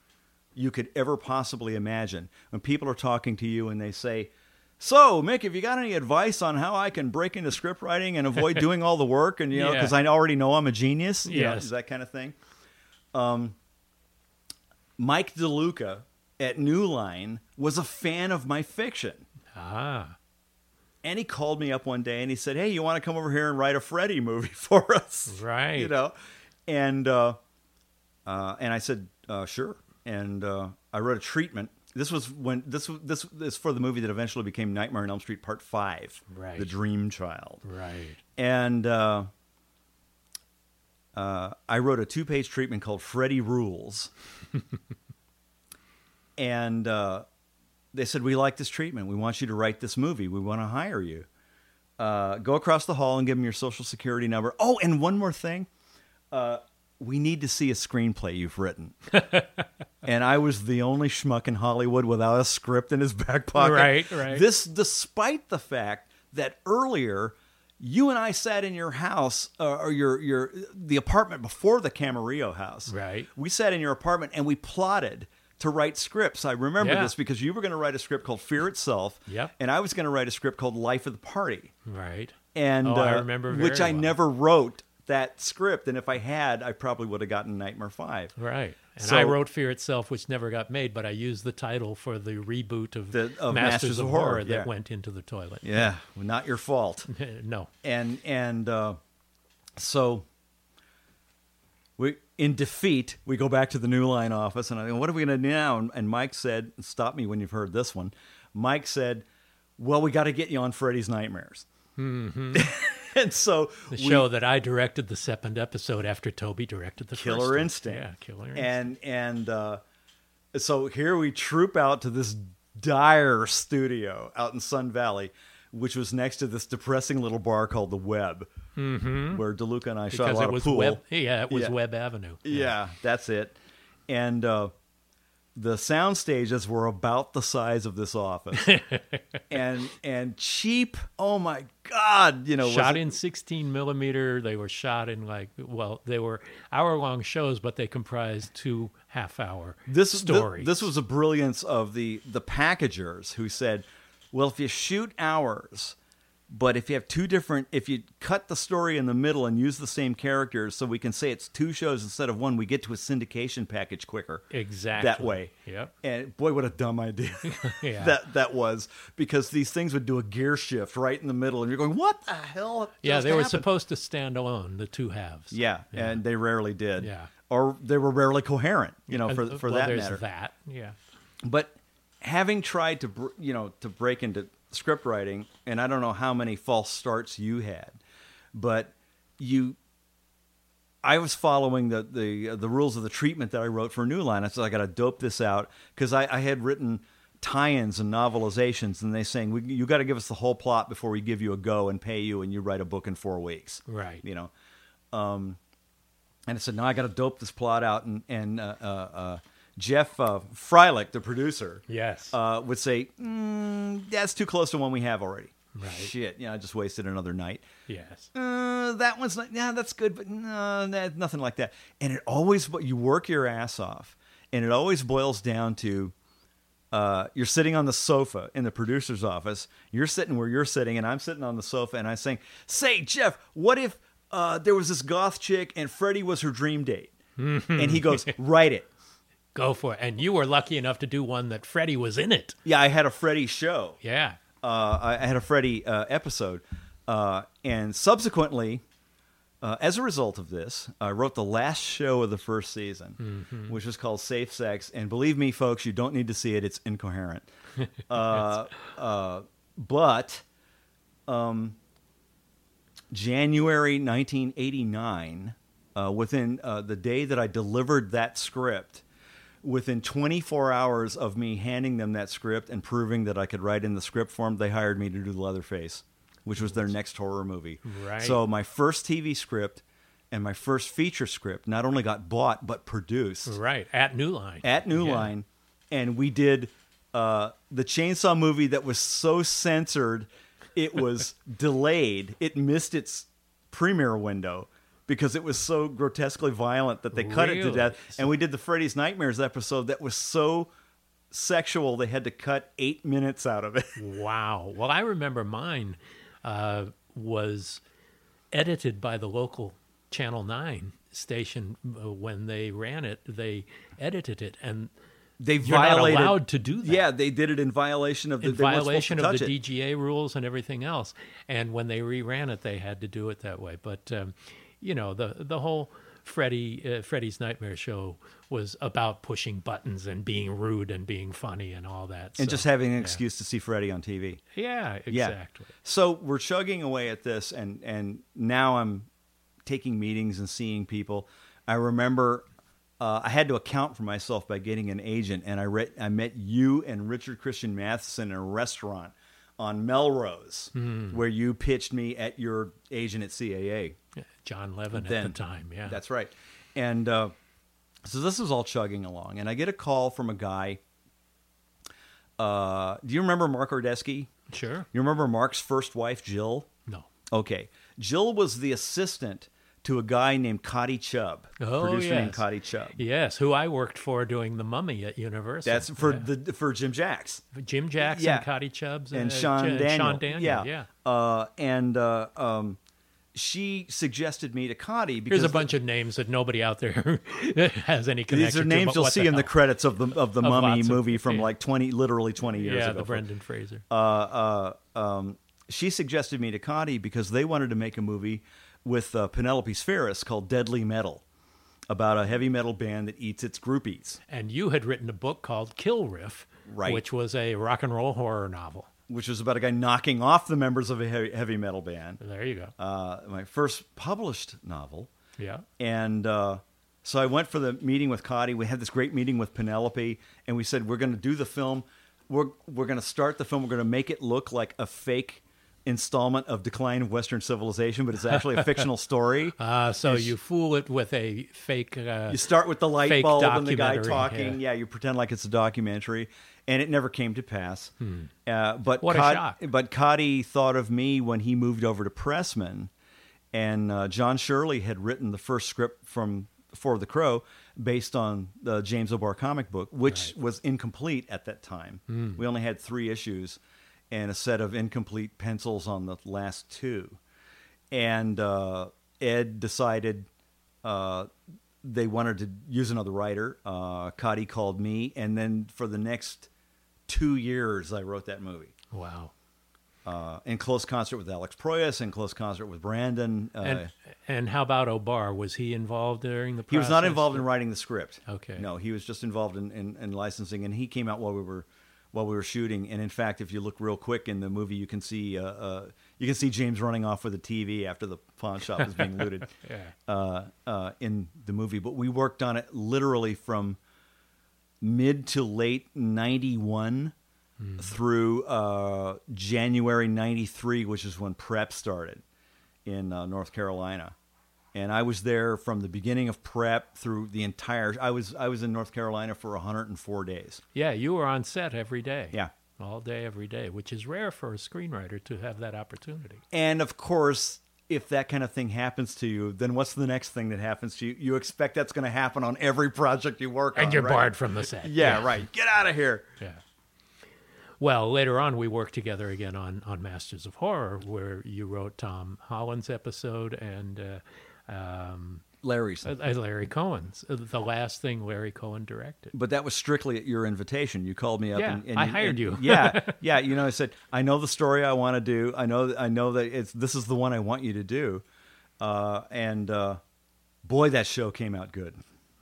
you could ever possibly imagine, when people are talking to you and they say, "So, Mick, have you got any advice on how I can break into script writing and avoid *laughs* doing all the work?" And you know, Yeah. because I already know I'm a genius. You know, Yes. is that kind of thing. Um, Mike DeLuca at New Line was a fan of my fiction. Ah. And he called me up one day and he said, "Hey, you want to come over here and write a Freddy movie *laughs* for us?" Right. You know, and uh, uh, and I said, uh, "Sure." And uh, I wrote a treatment. This was when this was this this for the movie that eventually became Nightmare on Elm Street Part Five, Right. The Dream Child. Right. And uh, uh, I wrote a two-page treatment called "Freddy Rules," *laughs* and uh, they said, "We like this treatment. We want you to write this movie. We want to hire you. Uh, go across the hall and give them your social security number. Oh, and one more thing, uh, we need to see a screenplay you've written." *laughs* and I was the only schmuck in Hollywood without a script in his back pocket. Right, right. This, despite the fact that earlier you and I sat in your house uh, or your your the apartment before the Camarillo house. Right. We sat in your apartment and we plotted to write scripts. I remember Yeah. this because you were going to write a script called Fear Itself. Yep. And I was going to write a script called Life of the Party. Right. And Oh, I uh, remember very which I well. never wrote that script. And if I had, I probably would have gotten Nightmare Five. Right. And So- I wrote Fear Itself, which never got made, but I used the title for the reboot of, The- of Masters, of Horror, that yeah. went into the toilet. Yeah, well, not your fault. *laughs* no. and and uh, so we in defeat, we go back to the New Line office, and I go, "What are we going to do now?" And, and Mike said, "Stop me when you've heard this one." Mike said, "Well, we got to get you on Freddy's Nightmares." Mm-hmm. *laughs* and so The we- show that I directed the second episode after Tobe directed the Killer. Instinct. Yeah, Killer Instinct. and and uh, so here we troop out to this dire studio out in Sun Valley, which was next to this depressing little bar called the Web, mm-hmm. where DeLuca and I shot a lot it of was pool. Webb. Yeah, it was Yeah. Webb Avenue. Yeah, that's it. And uh, the sound stages were about the size of this office, *laughs* and and cheap. Oh my god! You know, shot it- in 16 millimeter. They were shot in like well, they were hour long shows, but they comprised two half hour this thi- stories. This was a brilliance of the the packagers who said, "Well, if you shoot hours, but if you have two different, if you cut the story in the middle and use the same characters, so we can say it's two shows instead of one, we get to a syndication package quicker." exactly That way, Yep. And boy, what a dumb idea *laughs* *laughs* Yeah. that that was, because these things would do a gear shift right in the middle, and you're going, "What the hell?" Yeah, they were supposed to stand alone, the two halves. Yeah, and they rarely did. Yeah. or they were rarely coherent. You know, And, for uh, for well, that there's matter. that. Yeah. But having tried to, br- you know, to break into script writing, and I don't know how many false starts you had, but you, I was following the the the rules of the treatment that I wrote for New Line. I said I got to dope this out because I, I had written tie-ins and novelizations, and they saying we, you got to give us the whole plot before we give you a go and pay you, and you write a book in four weeks. Right. You know. Um, and I said, no, I got to dope this plot out. And, and uh, uh, uh, Jeff uh, Freilich, the producer, Yes. uh, would say, mm, that's too close to one we have already. Right. Shit, yeah, I just wasted another night. yes. Uh, that one's not, yeah, that's good, but no, that, nothing like that. And it always, you work your ass off, and it always boils down to uh, you're sitting on the sofa in the producer's office. You're sitting where you're sitting, and I'm sitting on the sofa, and I'm saying, "Say, Jeff, what if uh, there was this goth chick and Freddie was her dream date?" *laughs* and he goes, "Write it." Go for it. And you were lucky enough to do one that Freddie was in it. Yeah, I had a Freddie show. Yeah. uh, I had a Freddy uh, episode, uh, and subsequently, uh, as a result of this, I wrote the last show of the first season, which was called Safe Sex. And believe me, folks, you don't need to see it; it's incoherent. *laughs* uh, uh, but um, January 1989, uh, within uh, the day that I delivered that script, within 24 hours of me handing them that script and proving that I could write in the script form, they hired me to do Leatherface, which was their next horror movie. Right. So my first TV script and my first feature script not only got bought but produced Right. At New Line. at New Yeah. Line, and we did uh, the Chainsaw movie that was so censored, it was *laughs* delayed. It missed its premiere window because it was so grotesquely violent that they cut it to death. And we did the Freddy's Nightmares episode that was so sexual they had to cut eight minutes out of it. *laughs* Wow. Well, I remember mine uh, was edited by the local Channel 9 station uh, when they ran it. They edited it, and They violated. allowed to do that. Yeah, they did it in violation of the in they weren't supposed violation of the it. DGA rules and everything else. And when they reran it, they had to do it that way. But um, you know, the the whole Freddy uh, Freddy's Nightmare show was about pushing buttons and being rude and being funny and all that. and So, just having an yeah. excuse to see Freddy on TV. Yeah, Yeah. exactly. So we're chugging away at this, and and now I'm taking meetings and seeing people. I remember uh, I had to account for myself by getting an agent, and I re- I met you and Richard Christian Matheson in a restaurant on Melrose, Hmm. where you pitched me at your agent at CAA. John Levin Then. at the time. Yeah, That's right. And uh, so this is all chugging along, and I get a call from a guy. Uh, do you remember Mark Ordesky? sure. You remember Mark's first wife, Jill? No. Okay. Jill was the assistant to a guy named Cotty Chubb, Oh, producer named yes. Cotty Chubb. Yes, who I worked for doing the Mummy at Universal. That's for Yeah. the for Jim Jacks Jim Jackson, Yeah. Cotty Chubbs, and uh, Sean J- Daniel. Sean Daniel. Yeah, yeah. Uh, and uh, um, she suggested me to Cotty because Here's a bunch of names that nobody out there *laughs* has any connection these are names but you'll see in the credits of the of the Of Mummy lots of- movie from yeah. like twenty, literally twenty years Yeah, ago. the Brendan Fraser. uh, uh, um, she suggested me to Cotty because they wanted to make a movie with uh, Penelope Spheeris called Deadly Metal. about a heavy metal band that eats its groupies, And you had written a book called Kill Riff, Right. which was a rock and roll horror novel. Which was about a guy knocking off the members of a heavy, heavy metal band. There you go. Uh, my first published novel. yeah. And uh, so I went for the meeting with Cotty. We had this great meeting with Penelope, and we said we're going to do the film. We're we're going to start the film. We're going to make it look like a fake installment of Decline of Western Civilization, but it's actually a fictional story. Uh, *laughs* so you fool it with a fake. Uh, You start with the light bulb and the guy talking. yeah. Yeah. you pretend like it's a documentary, and it never came to pass. Uh, but Hmm. What a shock. But Cotty thought of me when he moved over to Pressman, and uh, John Shirley had written the first script from For the Crow based on the James O'Barr comic book, which was incomplete at that time. Hmm. We only had three issues and a set of incomplete pencils on the last two. And uh, Ed decided uh, they wanted to use another writer. Uh, Cotty called me, and then for the next two years, I wrote that movie wow. uh, in close concert with Alex Proyas, in close concert with Brandon. Uh, And and how about O'Barr? Was he involved during the? he was not involved in writing the script. Okay. No, he was just involved in, in, in licensing, and he came out while we were while we were shooting. And in fact, if you look real quick in the movie, you can see uh, uh, you can see James running off with a TV after the pawn shop is being looted. *laughs* Yeah. uh, uh, in the movie, but we worked on it literally from mid to late '91 through uh, January '93, which is when prep started in uh, North Carolina. And I was there from the beginning of prep through the entire. I was I was in North Carolina for 104 days. Yeah, you were on set every day. Yeah. all day, every day, which is rare for a screenwriter to have that opportunity. And of course, if that kind of thing happens to you, then what's the next thing that happens to you? You expect that's going to happen on every project you work on. And you're right? barred from the set. Yeah, right. Get out of here. Yeah. Well, later on, we worked together again on, on Masters of Horror, where you wrote Tom Holland's episode and uh, um, Larry's. uh, Larry Cohen's, uh, the last thing Larry Cohen directed. But that was strictly at your invitation. You called me up. Yeah, and, and I you- hired and- you. yeah, *laughs* yeah. You know, I said, I know the story I want to do. I know, I know that it's this is the one I want you to do. Uh, and uh, boy, that show came out good.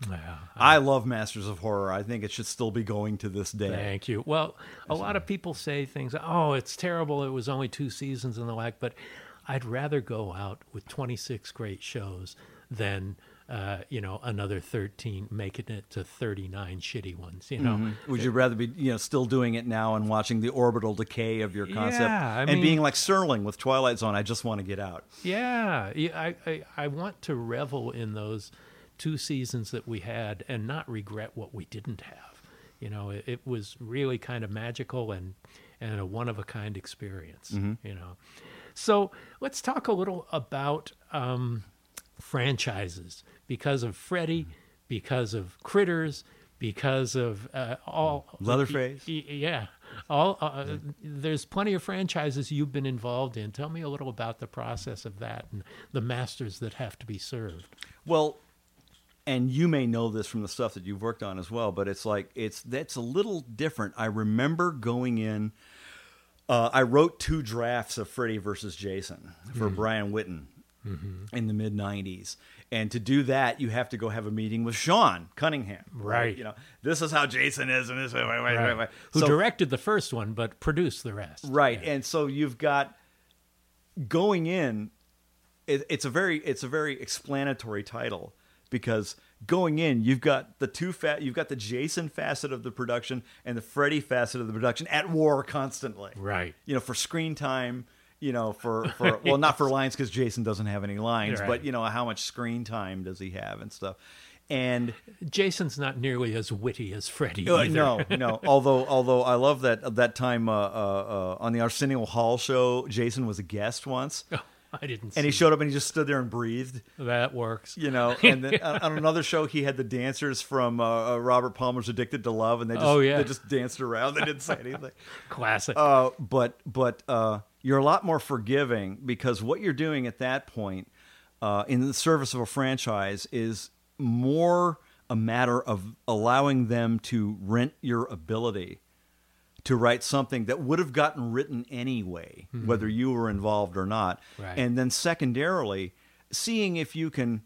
Yeah. I love Masters of Horror. I think it should still be going to this day. Thank you. Well, a lot of people say things, oh, it's terrible. It was only two seasons and the like, but I'd rather go out with 26 great shows than, uh, you know, another 13 making it to 39 shitty ones, you know? Would you rather be, you know, still doing it now and watching the orbital decay of your concept Yeah, I and mean- being like Serling with Twilight Zone? I just want to get out. Yeah, I, I, I want to revel in those two seasons that we had and not regret what we didn't have. You know, it, it was really kind of magical and and a one of a kind experience. You know, so let's talk a little about um, franchises because of Freddy, because of Critters, because of uh, all Leatherface. Y- Yeah, all uh, there's plenty of franchises you've been involved in. Tell me a little about the process of that and the masters that have to be served. Well, and you may know this from the stuff that you've worked on as well, but it's like it's that's a little different. I remember going in. Uh, I wrote two drafts of Freddy versus Jason for Brian Witten in the mid '90s, and to do that, you have to go have a meeting with Sean Cunningham. Right. You know, this is how Jason is, and this way, wait, wait, wait. Who So- directed the first one but produced the rest? right and so you've got going in it, it's a very it's a very explanatory title because going in you've got the two fat, you've got the jason facet of the production and the freddy facet of the production at war constantly Right. you know for screen time you know for *laughs* for well not for lines because jason doesn't have any lines Right. but you know how much screen time does he have and stuff and Jason's not nearly as witty as Freddy. uh, no, no. *laughs* Although, although I love that that time uh, uh, uh, on the Arsenio Hall show, Jason was a guest once, *laughs* I didn't. and he showed up and he just stood there and breathed. that works. You know, and then on on *laughs* another show, he had the dancers from uh, uh, Robert Palmer's Addicted to Love, and they just Oh, yeah. they just danced around. They didn't say anything. *laughs* Classic. Uh, but but uh, you're a lot more forgiving because what you're doing at that point uh, in the service of a franchise is more a matter of allowing them to rent your ability to write something that would have gotten written anyway, whether you were involved or not. Right. And then secondarily, seeing if you can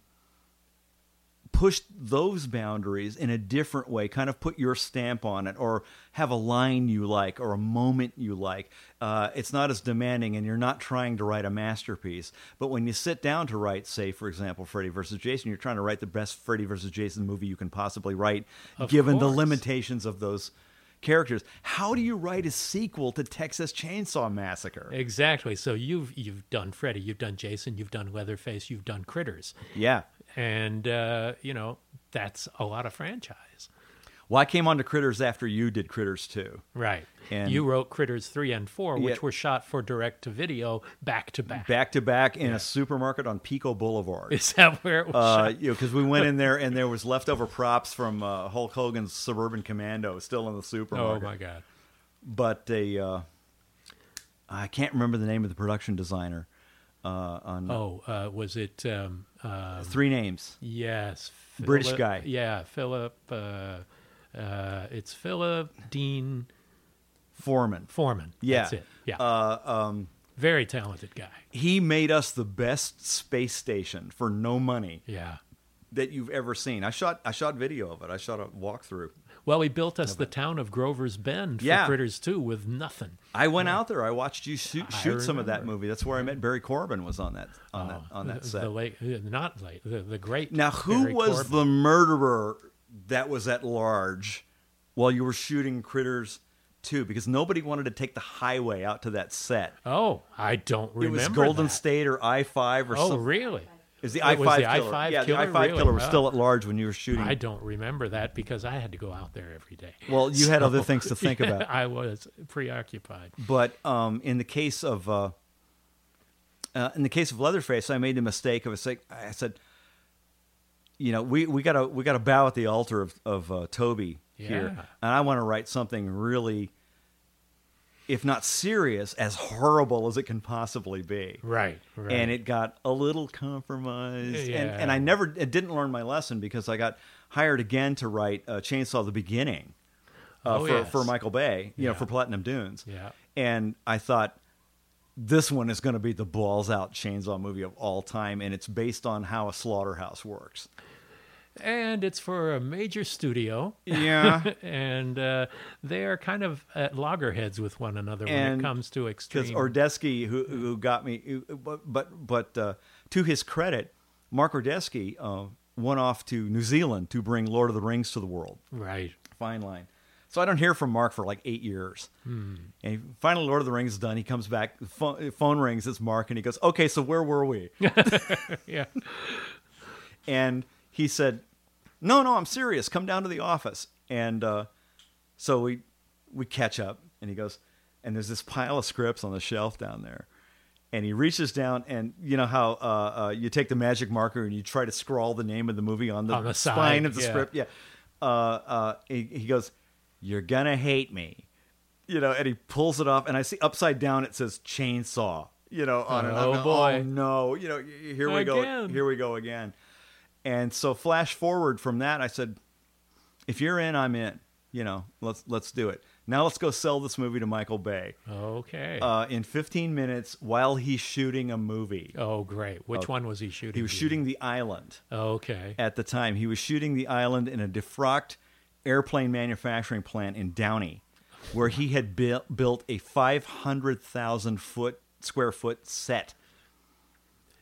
push those boundaries in a different way, kind of put your stamp on it, or have a line you like, or a moment you like. Uh, it's not as demanding, and you're not trying to write a masterpiece. But when you sit down to write, say, for example, Freddy versus Jason, you're trying to write the best Freddy versus Jason movie you can possibly write, Of given the limitations of those characters. How do you write a sequel to Texas Chainsaw Massacre? Exactly. So you've you've done Freddy, you've done Jason, you've done Leatherface, you've done Critters, Yeah. and uh, you know that's a lot of franchise. Well, I came on to Critters after you did Critters too. Right. And- you wrote Critters three and four, which Yeah. were shot for direct to video back to back. Back to back in a supermarket on Pico Boulevard. Is that where it was uh, shot? you know, because we went in there *laughs* and there was leftover props from uh, Hulk Hogan's Suburban Commando still in the supermarket. Oh my God. But they, uh, I can't remember the name of the production designer. Uh, on Oh, uh, was it? Um, uh, three names. yes, British guy. Yeah, Philip. Uh, it's Philip Dean Foreman. Foreman. Yeah. That's it. Yeah, Uh, um, very talented guy. he made us the best space station for no money Yeah. that you've ever seen. I shot I shot video of it. I shot a walkthrough. Well, he built us the town of Grover's Bend for Yeah. Critters too, with nothing. I went out there. I watched you shoot, shoot some of that movie. That's where I met Barry Corbin. Was on that on that Oh, on that the, set. The late, uh, not late, the, the great. now, who Barry was Corbin. the murderer that was at large while you were shooting Critters Two? Because nobody wanted to take the highway out to that set. Oh, I don't remember. it was Golden that. State or I five or Oh, something. really? Is the It I was five the killer? I-5 yeah, killer? the I five Really? killer was still at large when you were shooting. I don't remember that because I had to go out there every day. Well, you had other things to think *laughs* yeah, about. I was preoccupied. But um, in the case of uh, uh, in the case of Leatherface, I made the mistake of a. I said, you know, we we got to we got to bow at the altar of of uh, Tobe here, and I want to write something really, if not serious, as horrible as it can possibly be. Right, right. And it got a little compromised, and, Yeah. and I never didn't learn my lesson because I got hired again to write uh, Chainsaw: The Beginning uh, Oh, for yes. for Michael Bay, you know, for Platinum Dunes. Yeah. And I thought this one is going to be the balls out chainsaw movie of all time, and it's based on how a slaughterhouse works. And it's for a major studio. Yeah. *laughs* and uh, they are kind of at loggerheads with one another when it comes to Because extreme. Ordesky, who who got me, but but, but uh, to his credit, Mark Ordesky uh, went off to New Zealand to bring Lord of the Rings to the world. right. Fine line. So I don't hear from Mark for like eight years. Hmm. And finally, Lord of the Rings is done. He comes back, the phone, phone rings. It's Mark, and he goes, "Okay, so where were we?" *laughs* Yeah. and he said, "No, no, I'm serious. Come down to the office." And uh, so we we catch up, and he goes, and there's this pile of scripts on the shelf down there, and he reaches down, and you know how uh, uh, you take the magic marker and you try to scrawl the name of the movie on the, On the spine side, of the yeah. script, yeah. Uh, uh, he, he goes, "You're gonna hate me." You know, and he pulls it off, and I see upside down it says chainsaw. You know, on it. I'm Oh, boy. Oh no! You know, here we go. Here we go again. And so flash forward from that, I said, if you're in, I'm in. You know, let's let's do it. Now let's go sell this movie to Michael Bay. Okay. Uh, in 15 minutes, while he's shooting a movie, oh, great. Which one was he shooting? he was shooting The Island? Okay. at the time. He was shooting The Island in a defrocked airplane manufacturing plant in Downey, where he had built built a 500,000 foot square foot set.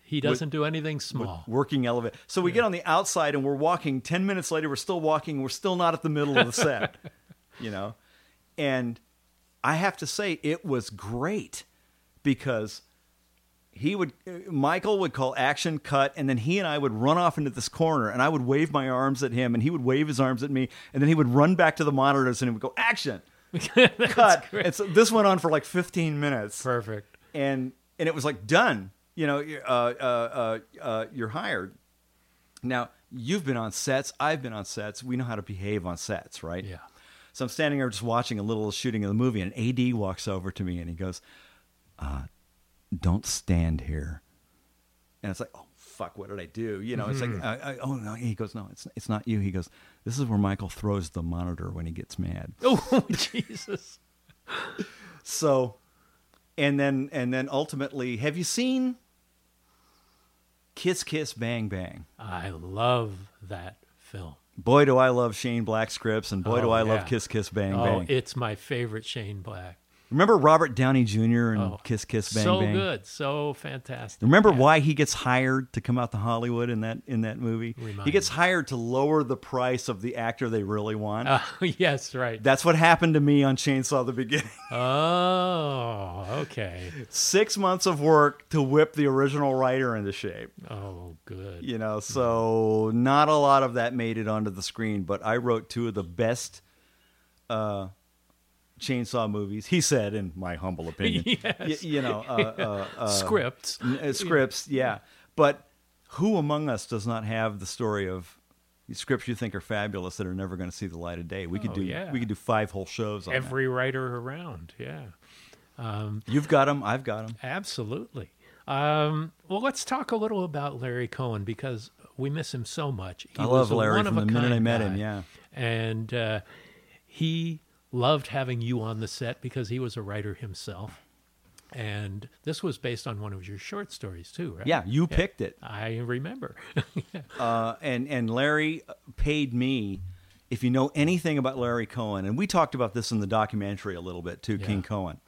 He doesn't do anything small. working elevator. So we get on the outside and we're walking. Ten minutes later, we're still walking. We're still not at the middle of the set, *laughs* you know. And I have to say, it was great because he would, Michael would call action cut, and then he and I would run off into this corner, and I would wave my arms at him, and he would wave his arms at me, and then he would run back to the monitors and he would go action, *laughs* cut. And so this went on for like 15 minutes Perfect. and and it was like done. You know, uh, uh, uh, uh, you're hired. Now you've been on sets. I've been on sets. We know how to behave on sets, right? Yeah. So I'm standing there just watching a little shooting of the movie, and an AD walks over to me and he goes, uh, "Don't stand here." And it's like, "Oh fuck, what did I do?" You know, it's like, I, I, "Oh no." He goes, "No, it's it's not you." He goes, "This is where Michael throws the monitor when he gets mad." *laughs* Oh, Jesus. So, and then and then ultimately, have you seen Kiss Kiss Bang Bang? I love that film. Boy, do I love Shane Black scripts, and boy, do Oh, I yeah. love Kiss Kiss Bang oh, Bang. it's my favorite Shane Black. Remember Robert Downey Jr. and Oh, Kiss Kiss Bang so Bang? So good, so fantastic. Remember Yeah. why he gets hired to come out to Hollywood in that in that movie? Remind he gets me. hired to lower the price of the actor they really want. Oh, *laughs* yes, right. That's what happened to me on Chainsaw the Beginning. *laughs* Oh, okay. Six months of work to whip the original writer into shape. Oh, good. You know, so not a lot of that made it onto the screen, but I wrote two of the best uh, chainsaw movies. He said, in my humble opinion, *laughs* Yes. Y- you know, uh, uh, *laughs* uh, Scripts. uh, scripts, yeah. But who among us does not have the story of scripts you think are fabulous that are never going to see the light of day? We could Oh, do yeah. we could do five whole shows on that. Every writer around, yeah. You've got them, I've got them. Absolutely. Um, well, let's talk a little about Larry Cohen because we miss him so much. He I love Larry from the minute I met him, yeah. And uh, he loved having you on the set because he was a writer himself. And this was based on one of your short stories, too, right? Yeah, you picked it. I remember. *laughs* uh, and and Larry paid me. If you know anything about Larry Cohen, and we talked about this in the documentary a little bit too, King Cohen.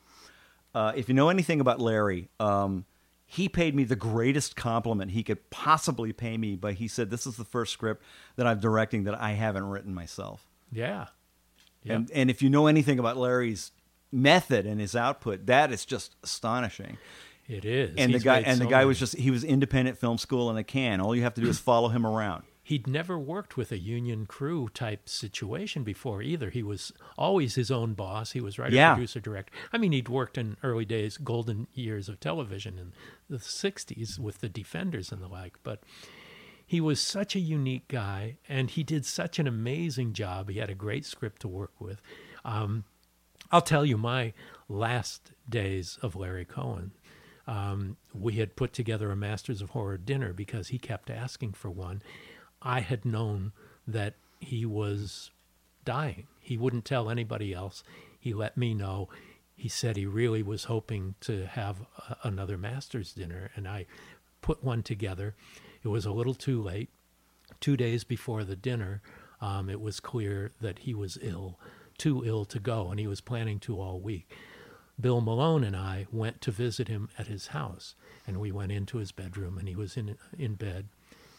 Uh, if you know anything about Larry, um, he paid me the greatest compliment he could possibly pay me. But he said, "This is the first script that I'm directing that I haven't written myself." yeah. Yeah. And and if you know anything about Larry's method and his output, that is just astonishing. It is. And He's the guy and the so guy was just he was independent film school in a can. All you have to do is follow him around. He'd never worked with a union crew type situation before either. He was always his own boss. He was writer, Yeah. producer, director. I mean, he'd worked in early days, golden years of television in the 60s with the Defenders and the like. But he was such a unique guy, and he did such an amazing job. He had a great script to work with. Um, I'll tell you, my last days of Larry Cohen, um, we had put together a Masters of Horror dinner because he kept asking for one. I had known that he was dying. He wouldn't tell anybody else. He let me know. He said he really was hoping to have a, another Masters dinner, and I put one together. It was a little too late. Two days before the dinner, um, it was clear that he was ill, too ill to go, and he was planning to all week. Bill Malone and I went to visit him at his house, and we went into his bedroom, and he was in in bed,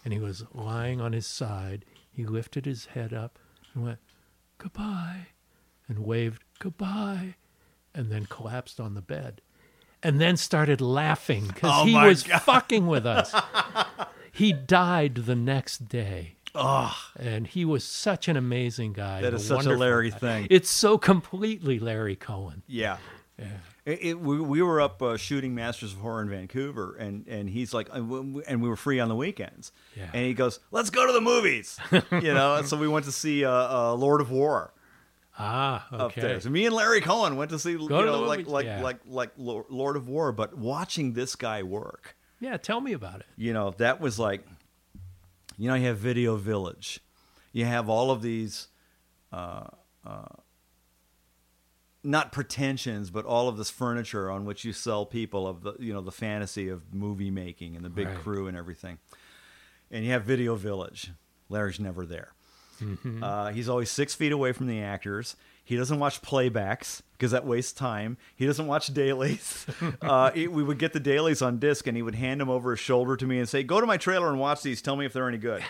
and he was lying on his side. He lifted his head up and went, "Goodbye," and waved goodbye, and then collapsed on the bed, and then started laughing because Oh he was fucking with us. *laughs* he died the next day. Oh, And he was such an amazing guy. That is such a Larry guy. thing. It's so completely Larry Cohen. Yeah. It, it- we, we were up uh, shooting Masters of Horror in Vancouver, and, and he's like, and we and we were free on the weekends. Yeah. And he goes, "Let's go to the movies," *laughs* you know. And so we went to see uh, uh, Lord of War Ah, up there. So me and Larry Cohen went to see, you to know, like like Yeah. like like Lo- Lord of War. But watching this guy work, Yeah, tell me about it. you know, that was like, you know, you have Video Village, you have all of these, uh, uh, not pretensions, but all of this furniture on which you sell people of the, you know, the fantasy of movie making and the big Right. crew and everything. And you have Video Village. Larry's never there. Uh, he's always six feet away from the actors. He doesn't watch playbacks because that wastes time. He doesn't watch dailies. *laughs* uh, we would get the dailies on disc, and he would hand them over his shoulder to me and say, "Go to my trailer and watch these. Tell me if they're any good."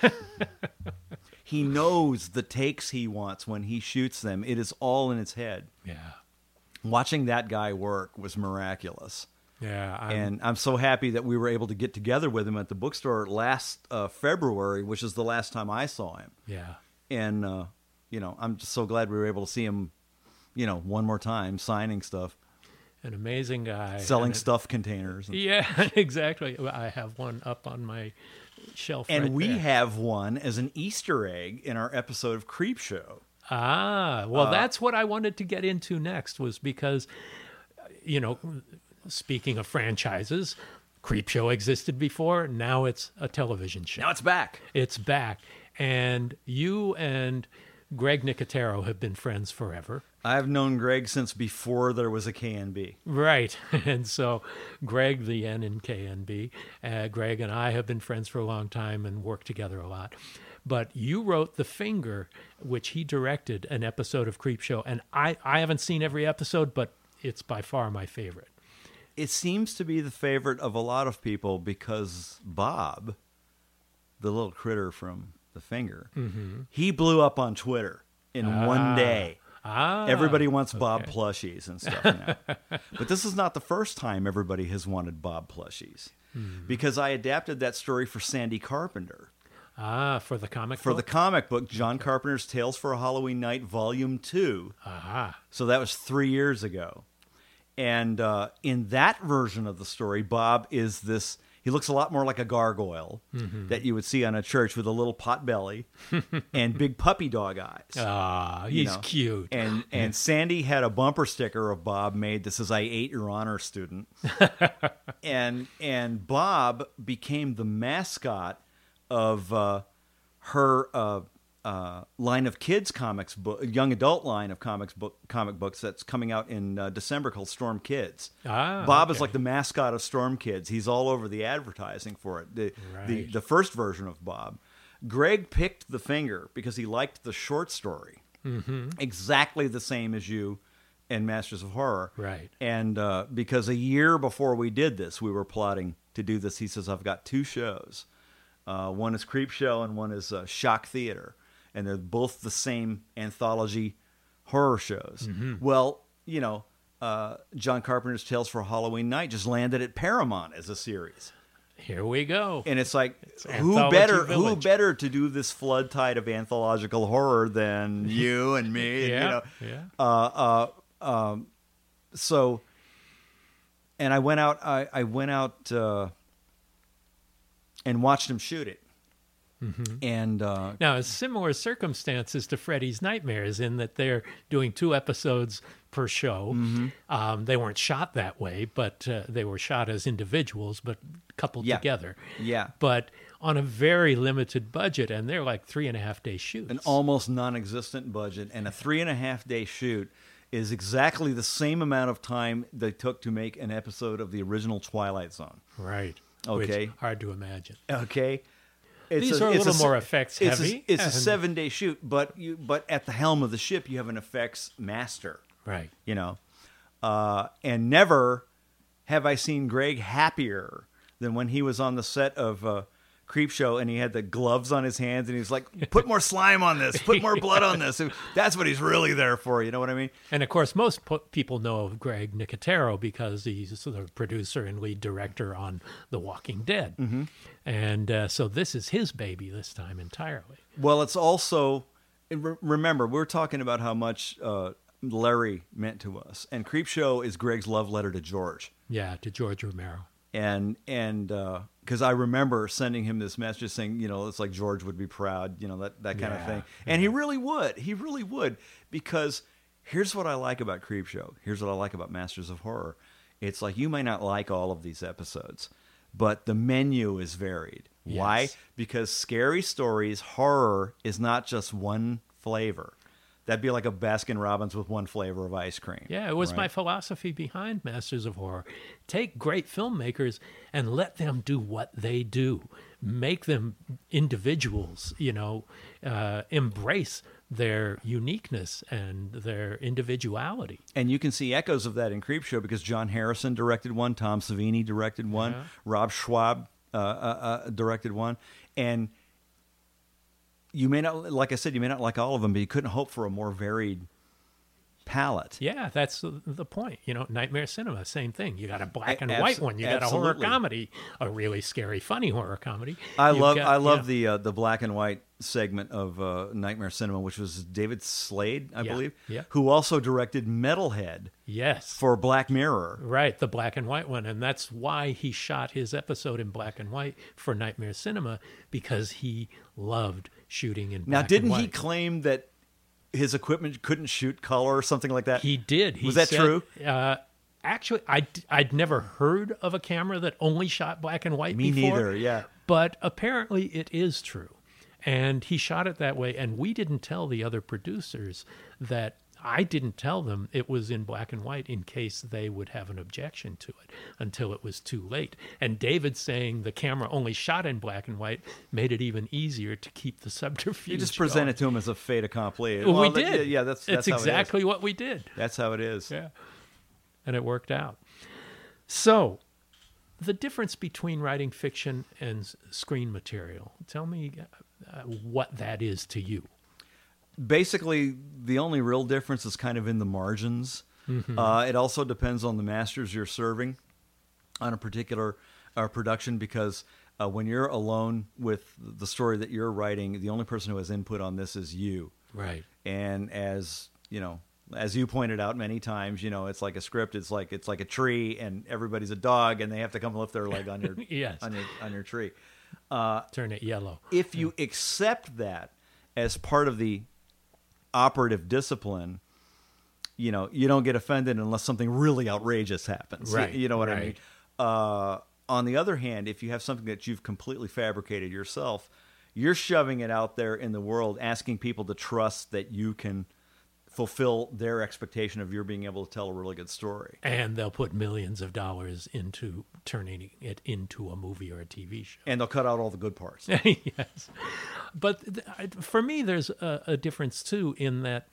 *laughs* he knows the takes he wants when he shoots them. It is all in his head. Yeah. Watching that guy work was miraculous. Yeah. I'm, and I'm so happy that we were able to get together with him at the bookstore last uh, February, which is the last time I saw him yeah. And uh, you know i'm just so glad we were able to see him you know one more time signing stuff An amazing guy. selling it- stuff containers and, Yeah, *laughs* exactly. I have one up on my shelf. and right we there. have one as an easter egg in our episode of creep show Ah, well, Uh, that's what I wanted to get into next was because, you know, speaking of franchises, Creepshow existed before. Now it's a television show. now it's back It's back, and you and Greg Nicotero have been friends forever. i've known greg since before there was a knb Right. *laughs* And so Greg, the N in KNB, uh, Greg and I have been friends for a long time and worked together a lot. But you wrote The Finger, which he directed an episode of Creepshow, and I I haven't seen every episode, but it's by far my favorite. It seems to be the favorite of a lot of people because Bob, the little critter from the finger, he blew up on Twitter in one day. Ah, Everybody wants Bob plushies and stuff *laughs* now. but this is not the first time everybody has wanted Bob plushies. Because I adapted that story for Sandy Carpenter. ah for the comic For the book? comic book, John Carpenter's Tales for a Halloween Night, Volume 2. ah So that was three years ago. And uh, in that version of the story, Bob is this. He looks a lot more like a gargoyle that you would see on a church with a little pot belly *laughs* and big puppy dog eyes. ah you he's know. cute. And *gasps* and Sandy had a bumper sticker of Bob made that says "I ate your honor, student." *laughs* and and Bob became the mascot of uh, her uh, uh, line of kids comics book, young adult line of comics book comic books that's coming out in uh, December called Storm Kids. Ah, Bob is like the mascot of Storm Kids. He's all over the advertising for it. The the, Right. the first version of Bob. Greg picked the finger because he liked the short story Mm-hmm. exactly the same as you and Masters of Horror. Right. And uh, because a year before we did this, we were plotting to do this. He says, I've got two shows. Uh, one is Creep Show and one is uh, Shock Theater. And they're both the same anthology horror shows. Mm-hmm. Well, you know, uh, John Carpenter's Tales for Halloween Night just landed at Paramount as a series. Here we go. And it's like, who Anthology better, who better to do this flood tide of anthological horror than *laughs* you and me? and, yeah, you know, yeah. uh, uh, um, so, and I went out. I, I went out uh, and watched him shoot it. Mm-hmm. And uh, Now, similar circumstances to Freddy's Nightmares in that they're doing two episodes per show. Mm-hmm. Um, they weren't shot that way, but uh, they were shot as individuals, but coupled Yeah. together. yeah, But on a very limited budget, and they're like three and a half day shoots. an almost non-existent budget and a three and a half day shoot is exactly the same amount of time they took to make an episode of the original Twilight Zone. right. Okay. Which, hard to imagine. Okay. It's These are a little se- more effects it's heavy, A, it's a seven day shoot, but you but at the helm of the ship you have an effects master. Right. You know, uh, and never have I seen Greg happier than when he was on the set of uh, Creep Show and he had the gloves on his hands and he was like, "Put more slime on this, put more blood on this." That's what he's really there for. You know what I mean? And of course, most po- people know of Greg Nicotero because he's the producer and lead director on The Walking Dead. Mm-hmm. And uh, so this is his baby this time entirely. Well, it's also remember we're talking about how much uh, Larry meant to us, and Creep Show is Greg's love letter to George. Yeah, to George Romero. and and because I remember sending him this message saying, you know, it's like George would be proud, you know, that that kind of thing, and he mm-hmm. really would, he really would, because here's what I like about Creepshow, here's what I like about Masters of Horror, it's like you may not like all of these episodes, but the menu is varied. Why? Because scary stories, horror is not just one flavor. That'd be like a Baskin Robbins with one flavor of ice cream. Yeah, it was my philosophy behind Masters of Horror. Take great filmmakers and let them do what they do. Make them individuals, you know, uh, embrace their uniqueness and their individuality. And you can see echoes of that in Creepshow because John Harrison directed one, Tom Savini directed one, Yeah. Rob Schrab uh, uh, uh, directed one, and you may not, like I said, you may not like all of them, but you couldn't hope for a more varied palette. Yeah, that's the, point. You know, Nightmare Cinema, same thing. You got a black A- and abso- white one. You got a horror comedy, a really scary, funny horror comedy. I You've love got- I love yeah. the uh, the black and white segment of uh, Nightmare Cinema, which was David Slade, I Yeah, believe, yeah. who also directed Metalhead yes for Black Mirror. Right, the black and white one. And that's why he shot his episode in black and white for Nightmare Cinema because he loved shooting in Now, didn't he claim that his equipment couldn't shoot color or something like that? He did. He Was that said- true? Uh, actually, I, I'd never heard of a camera that only shot black and white Me before. neither, yeah. But apparently it is true. And he shot it that way. And we didn't tell the other producers that I didn't tell them it was in black and white in case they would have an objection to it until it was too late. And David saying the camera only shot in black and white made it even easier to keep the *laughs* subterfuge. You just presented to him as a fait accompli. Well, we that- did. Yeah, that's, that's it's how it is. exactly what we did. That's how it is. Yeah. And it worked out. So, the difference between writing fiction and screen material. Tell me uh, what that is to you. Basically the only real difference is kind of in the margins. Uh, it also depends on the masters you're serving on a particular uh, production because uh, when you're alone with the story that you're writing, the only person who has input on this is you. Right. And as you know, as you pointed out many times, you know, it's like a script. It's like it's like a tree, and everybody's a dog, and they have to come lift their leg on your *laughs* Yes. on your on your tree. *laughs* Turn it yellow. if you accept that as part of the operative discipline, you know, you don't get offended unless something really outrageous happens. Right, You know what I mean? Uh, on the other hand, if you have something that you've completely fabricated yourself, you're shoving it out there in the world, asking people to trust that you can fulfill their expectation of your being able to tell a really good story. And they'll put millions of dollars into turning it into a movie or a TV show. And they'll cut out all the good parts. *laughs* yes. But th- for me, there's a, a difference too in that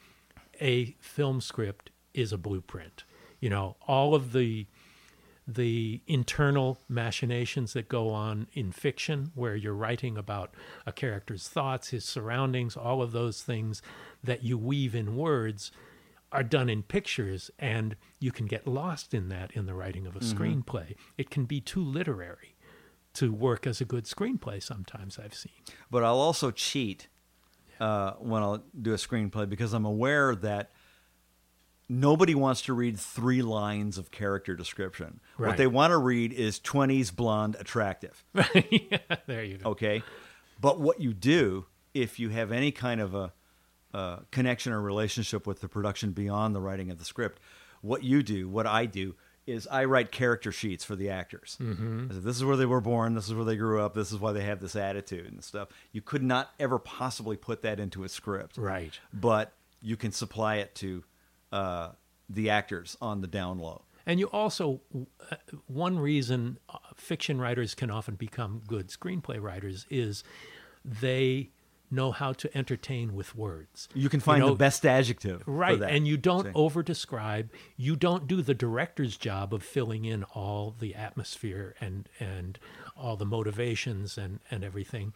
a film script is a blueprint. You know, all of the the internal machinations that go on in fiction, where you're writing about a character's thoughts, his surroundings, all of those things that you weave in words are done in pictures, and you can get lost in that in the writing of a screenplay. It can be too literary to work as a good screenplay sometimes I've seen. but I'll also cheat uh, when I'll do a screenplay because I'm aware that nobody wants to read three lines of character description. What they want to read is 20s blonde attractive. *laughs* yeah, there you go. Okay. But what you do, if you have any kind of a, uh connection or relationship with the production beyond the writing of the script, what you do, what I do, is I write character sheets for the actors. Mm-hmm. This is where they were born. This is where they grew up. This is why they have this attitude and stuff. You could not ever possibly put that into a script, Right. But you can supply it to uh, the actors on the down low. And you also, uh, one reason uh, fiction writers can often become good screenplay writers is they know how to entertain with words. You can find know, the best adjective, for Right, and you don't over describe. You don't do the director's job of filling in all the atmosphere and and all the motivations and and everything.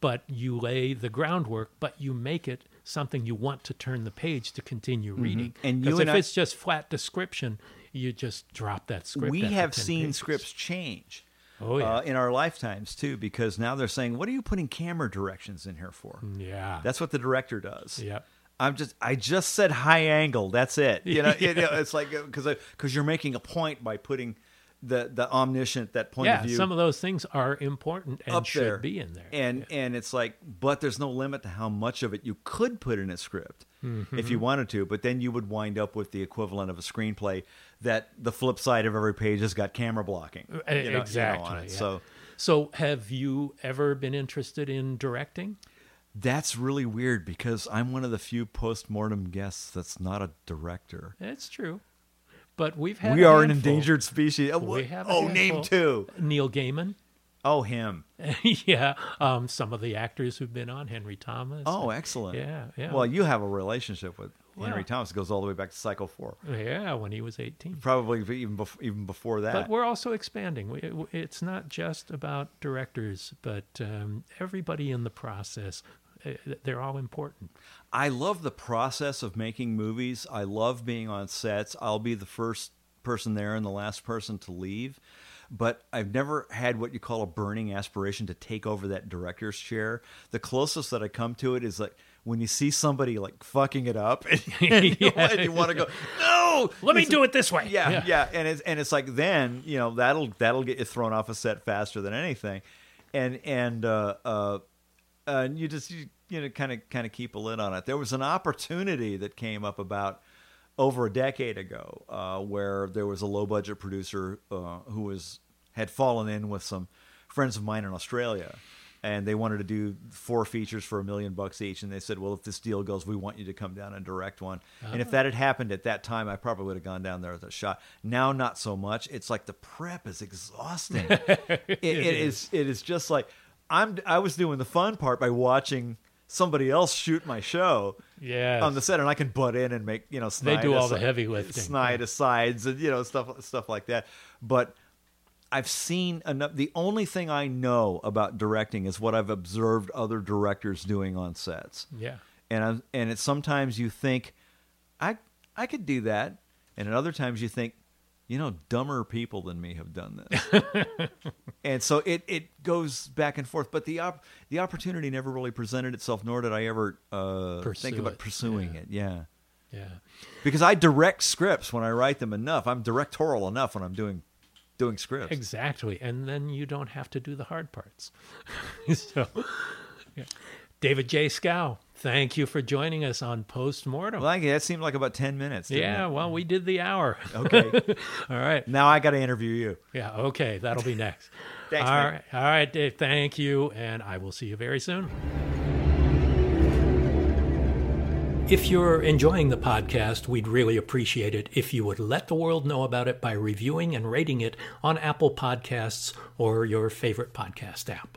But you lay the groundwork, but you make it something you want to turn the page to continue reading. Mm-hmm. And you Because if I- it's just flat description, you just drop that script. we have seen pages. scripts change Oh, yeah. uh, in our lifetimes too because now they're saying what are you putting camera directions in here for Yeah. that's what the director does Yep. i'm just i just said high angle that's it you know, *laughs* you know, it's like because because you're making a point by putting the the omniscient that point yeah, of view some of those things are important and should there be in there. and and it's like but there's no limit to how much of it you could put in a script Mm-hmm. if you wanted to but then you would wind up with the equivalent of a screenplay that the flip side of every page has got camera blocking you know- you know, Uh, exactly. it. yeah. so so have you ever been interested in directing? that's really weird because i'm one of the few post-mortem guests that's not a director It's true, but we've had we are an endangered species oh, We have oh name two. Neil Gaiman. Oh, him *laughs* yeah, um, some of the actors who've been on Henry Thomas. oh excellent Yeah, yeah. well you have a relationship with henry thomas it goes all the way back to psycho 4 yeah, when he was eighteen. probably even before, even before that But we're also expanding. We, it's not just about directors, but um, everybody in the process. Uh, They're all important. I love the process of making movies. I love being on sets. I'll be the first person there and the last person to leave. But I've never had what you call a burning aspiration to take over that director's chair. The closest that I come to it is like when you see somebody like fucking it up *laughs* and, you, want, you want to go, no, Let me do it this way. yeah, yeah, and it's and it's like then you know that'll that'll get you thrown off a set faster than anything, and and uh, uh, uh, you just you, you know kind of kind of keep a lid on it. There was an opportunity that came up about over a decade ago uh, where there was a low budget producer uh, who was had fallen in with some friends of mine in Australia. and they wanted to do four features for a million bucks each. And they said, "Well, if this deal goes, we want you to come down and direct one." And if that had happened at that time, I probably would have gone down there with a shot. Now, not so much. It's like the prep is exhausting. *laughs* it, it is. It is just like I'm. I was doing the fun part by watching somebody else shoot my show Yes. on the set, and I can butt in and make you know They do all asi- the heavy lifting. snide asides, and you know stuff stuff like that. But I've seen enough. The only thing I know about directing is what I've observed other directors doing on sets. Yeah. and I, and it's sometimes you think, I I could do that, and at other times you think, you know, dumber people than me have done this. *laughs* and so it, it goes back and forth. But the op- the opportunity never really presented itself, nor did I ever uh, think about it. pursuing Yeah. it. Yeah, Yeah. because I direct scripts when I write them enough. I'm directorial enough when I'm doing doing scripts. Exactly. And then you don't have to do the hard parts. *laughs* so, yeah. David J. Schow, thank you for joining us on Postmortem. Well, that seemed like about ten minutes. didn't yeah, it? well, we did the hour. Okay. *laughs* All right. now I got to interview you. Yeah, okay. That'll be next. *laughs* Thanks, All man. right. All right, Dave. Thank you. And I will see you very soon. If you're enjoying the podcast, we'd really appreciate it if you would let the world know about it by reviewing and rating it on Apple Podcasts or your favorite podcast app.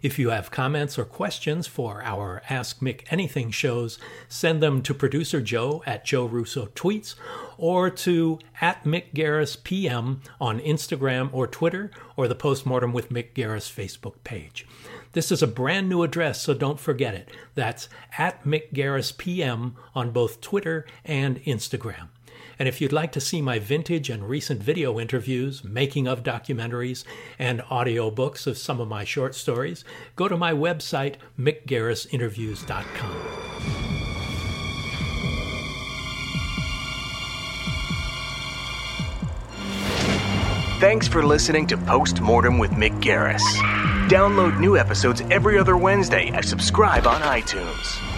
If you have comments or questions for our Ask Mick Anything shows, send them to producer Joe at Joe Russo Tweets or to at Mick Garris PM on Instagram or Twitter or the Postmortem with Mick Garris Facebook page. This is a brand new address, so don't forget it. That's at Mick Garris PM on both Twitter and Instagram. And if you'd like to see my vintage and recent video interviews, making of documentaries, and audiobooks of some of my short stories, go to my website, mickgarrisinterviews.com. Thanks for listening to Postmortem with Mick Garris. Download new episodes every other Wednesday and subscribe on iTunes.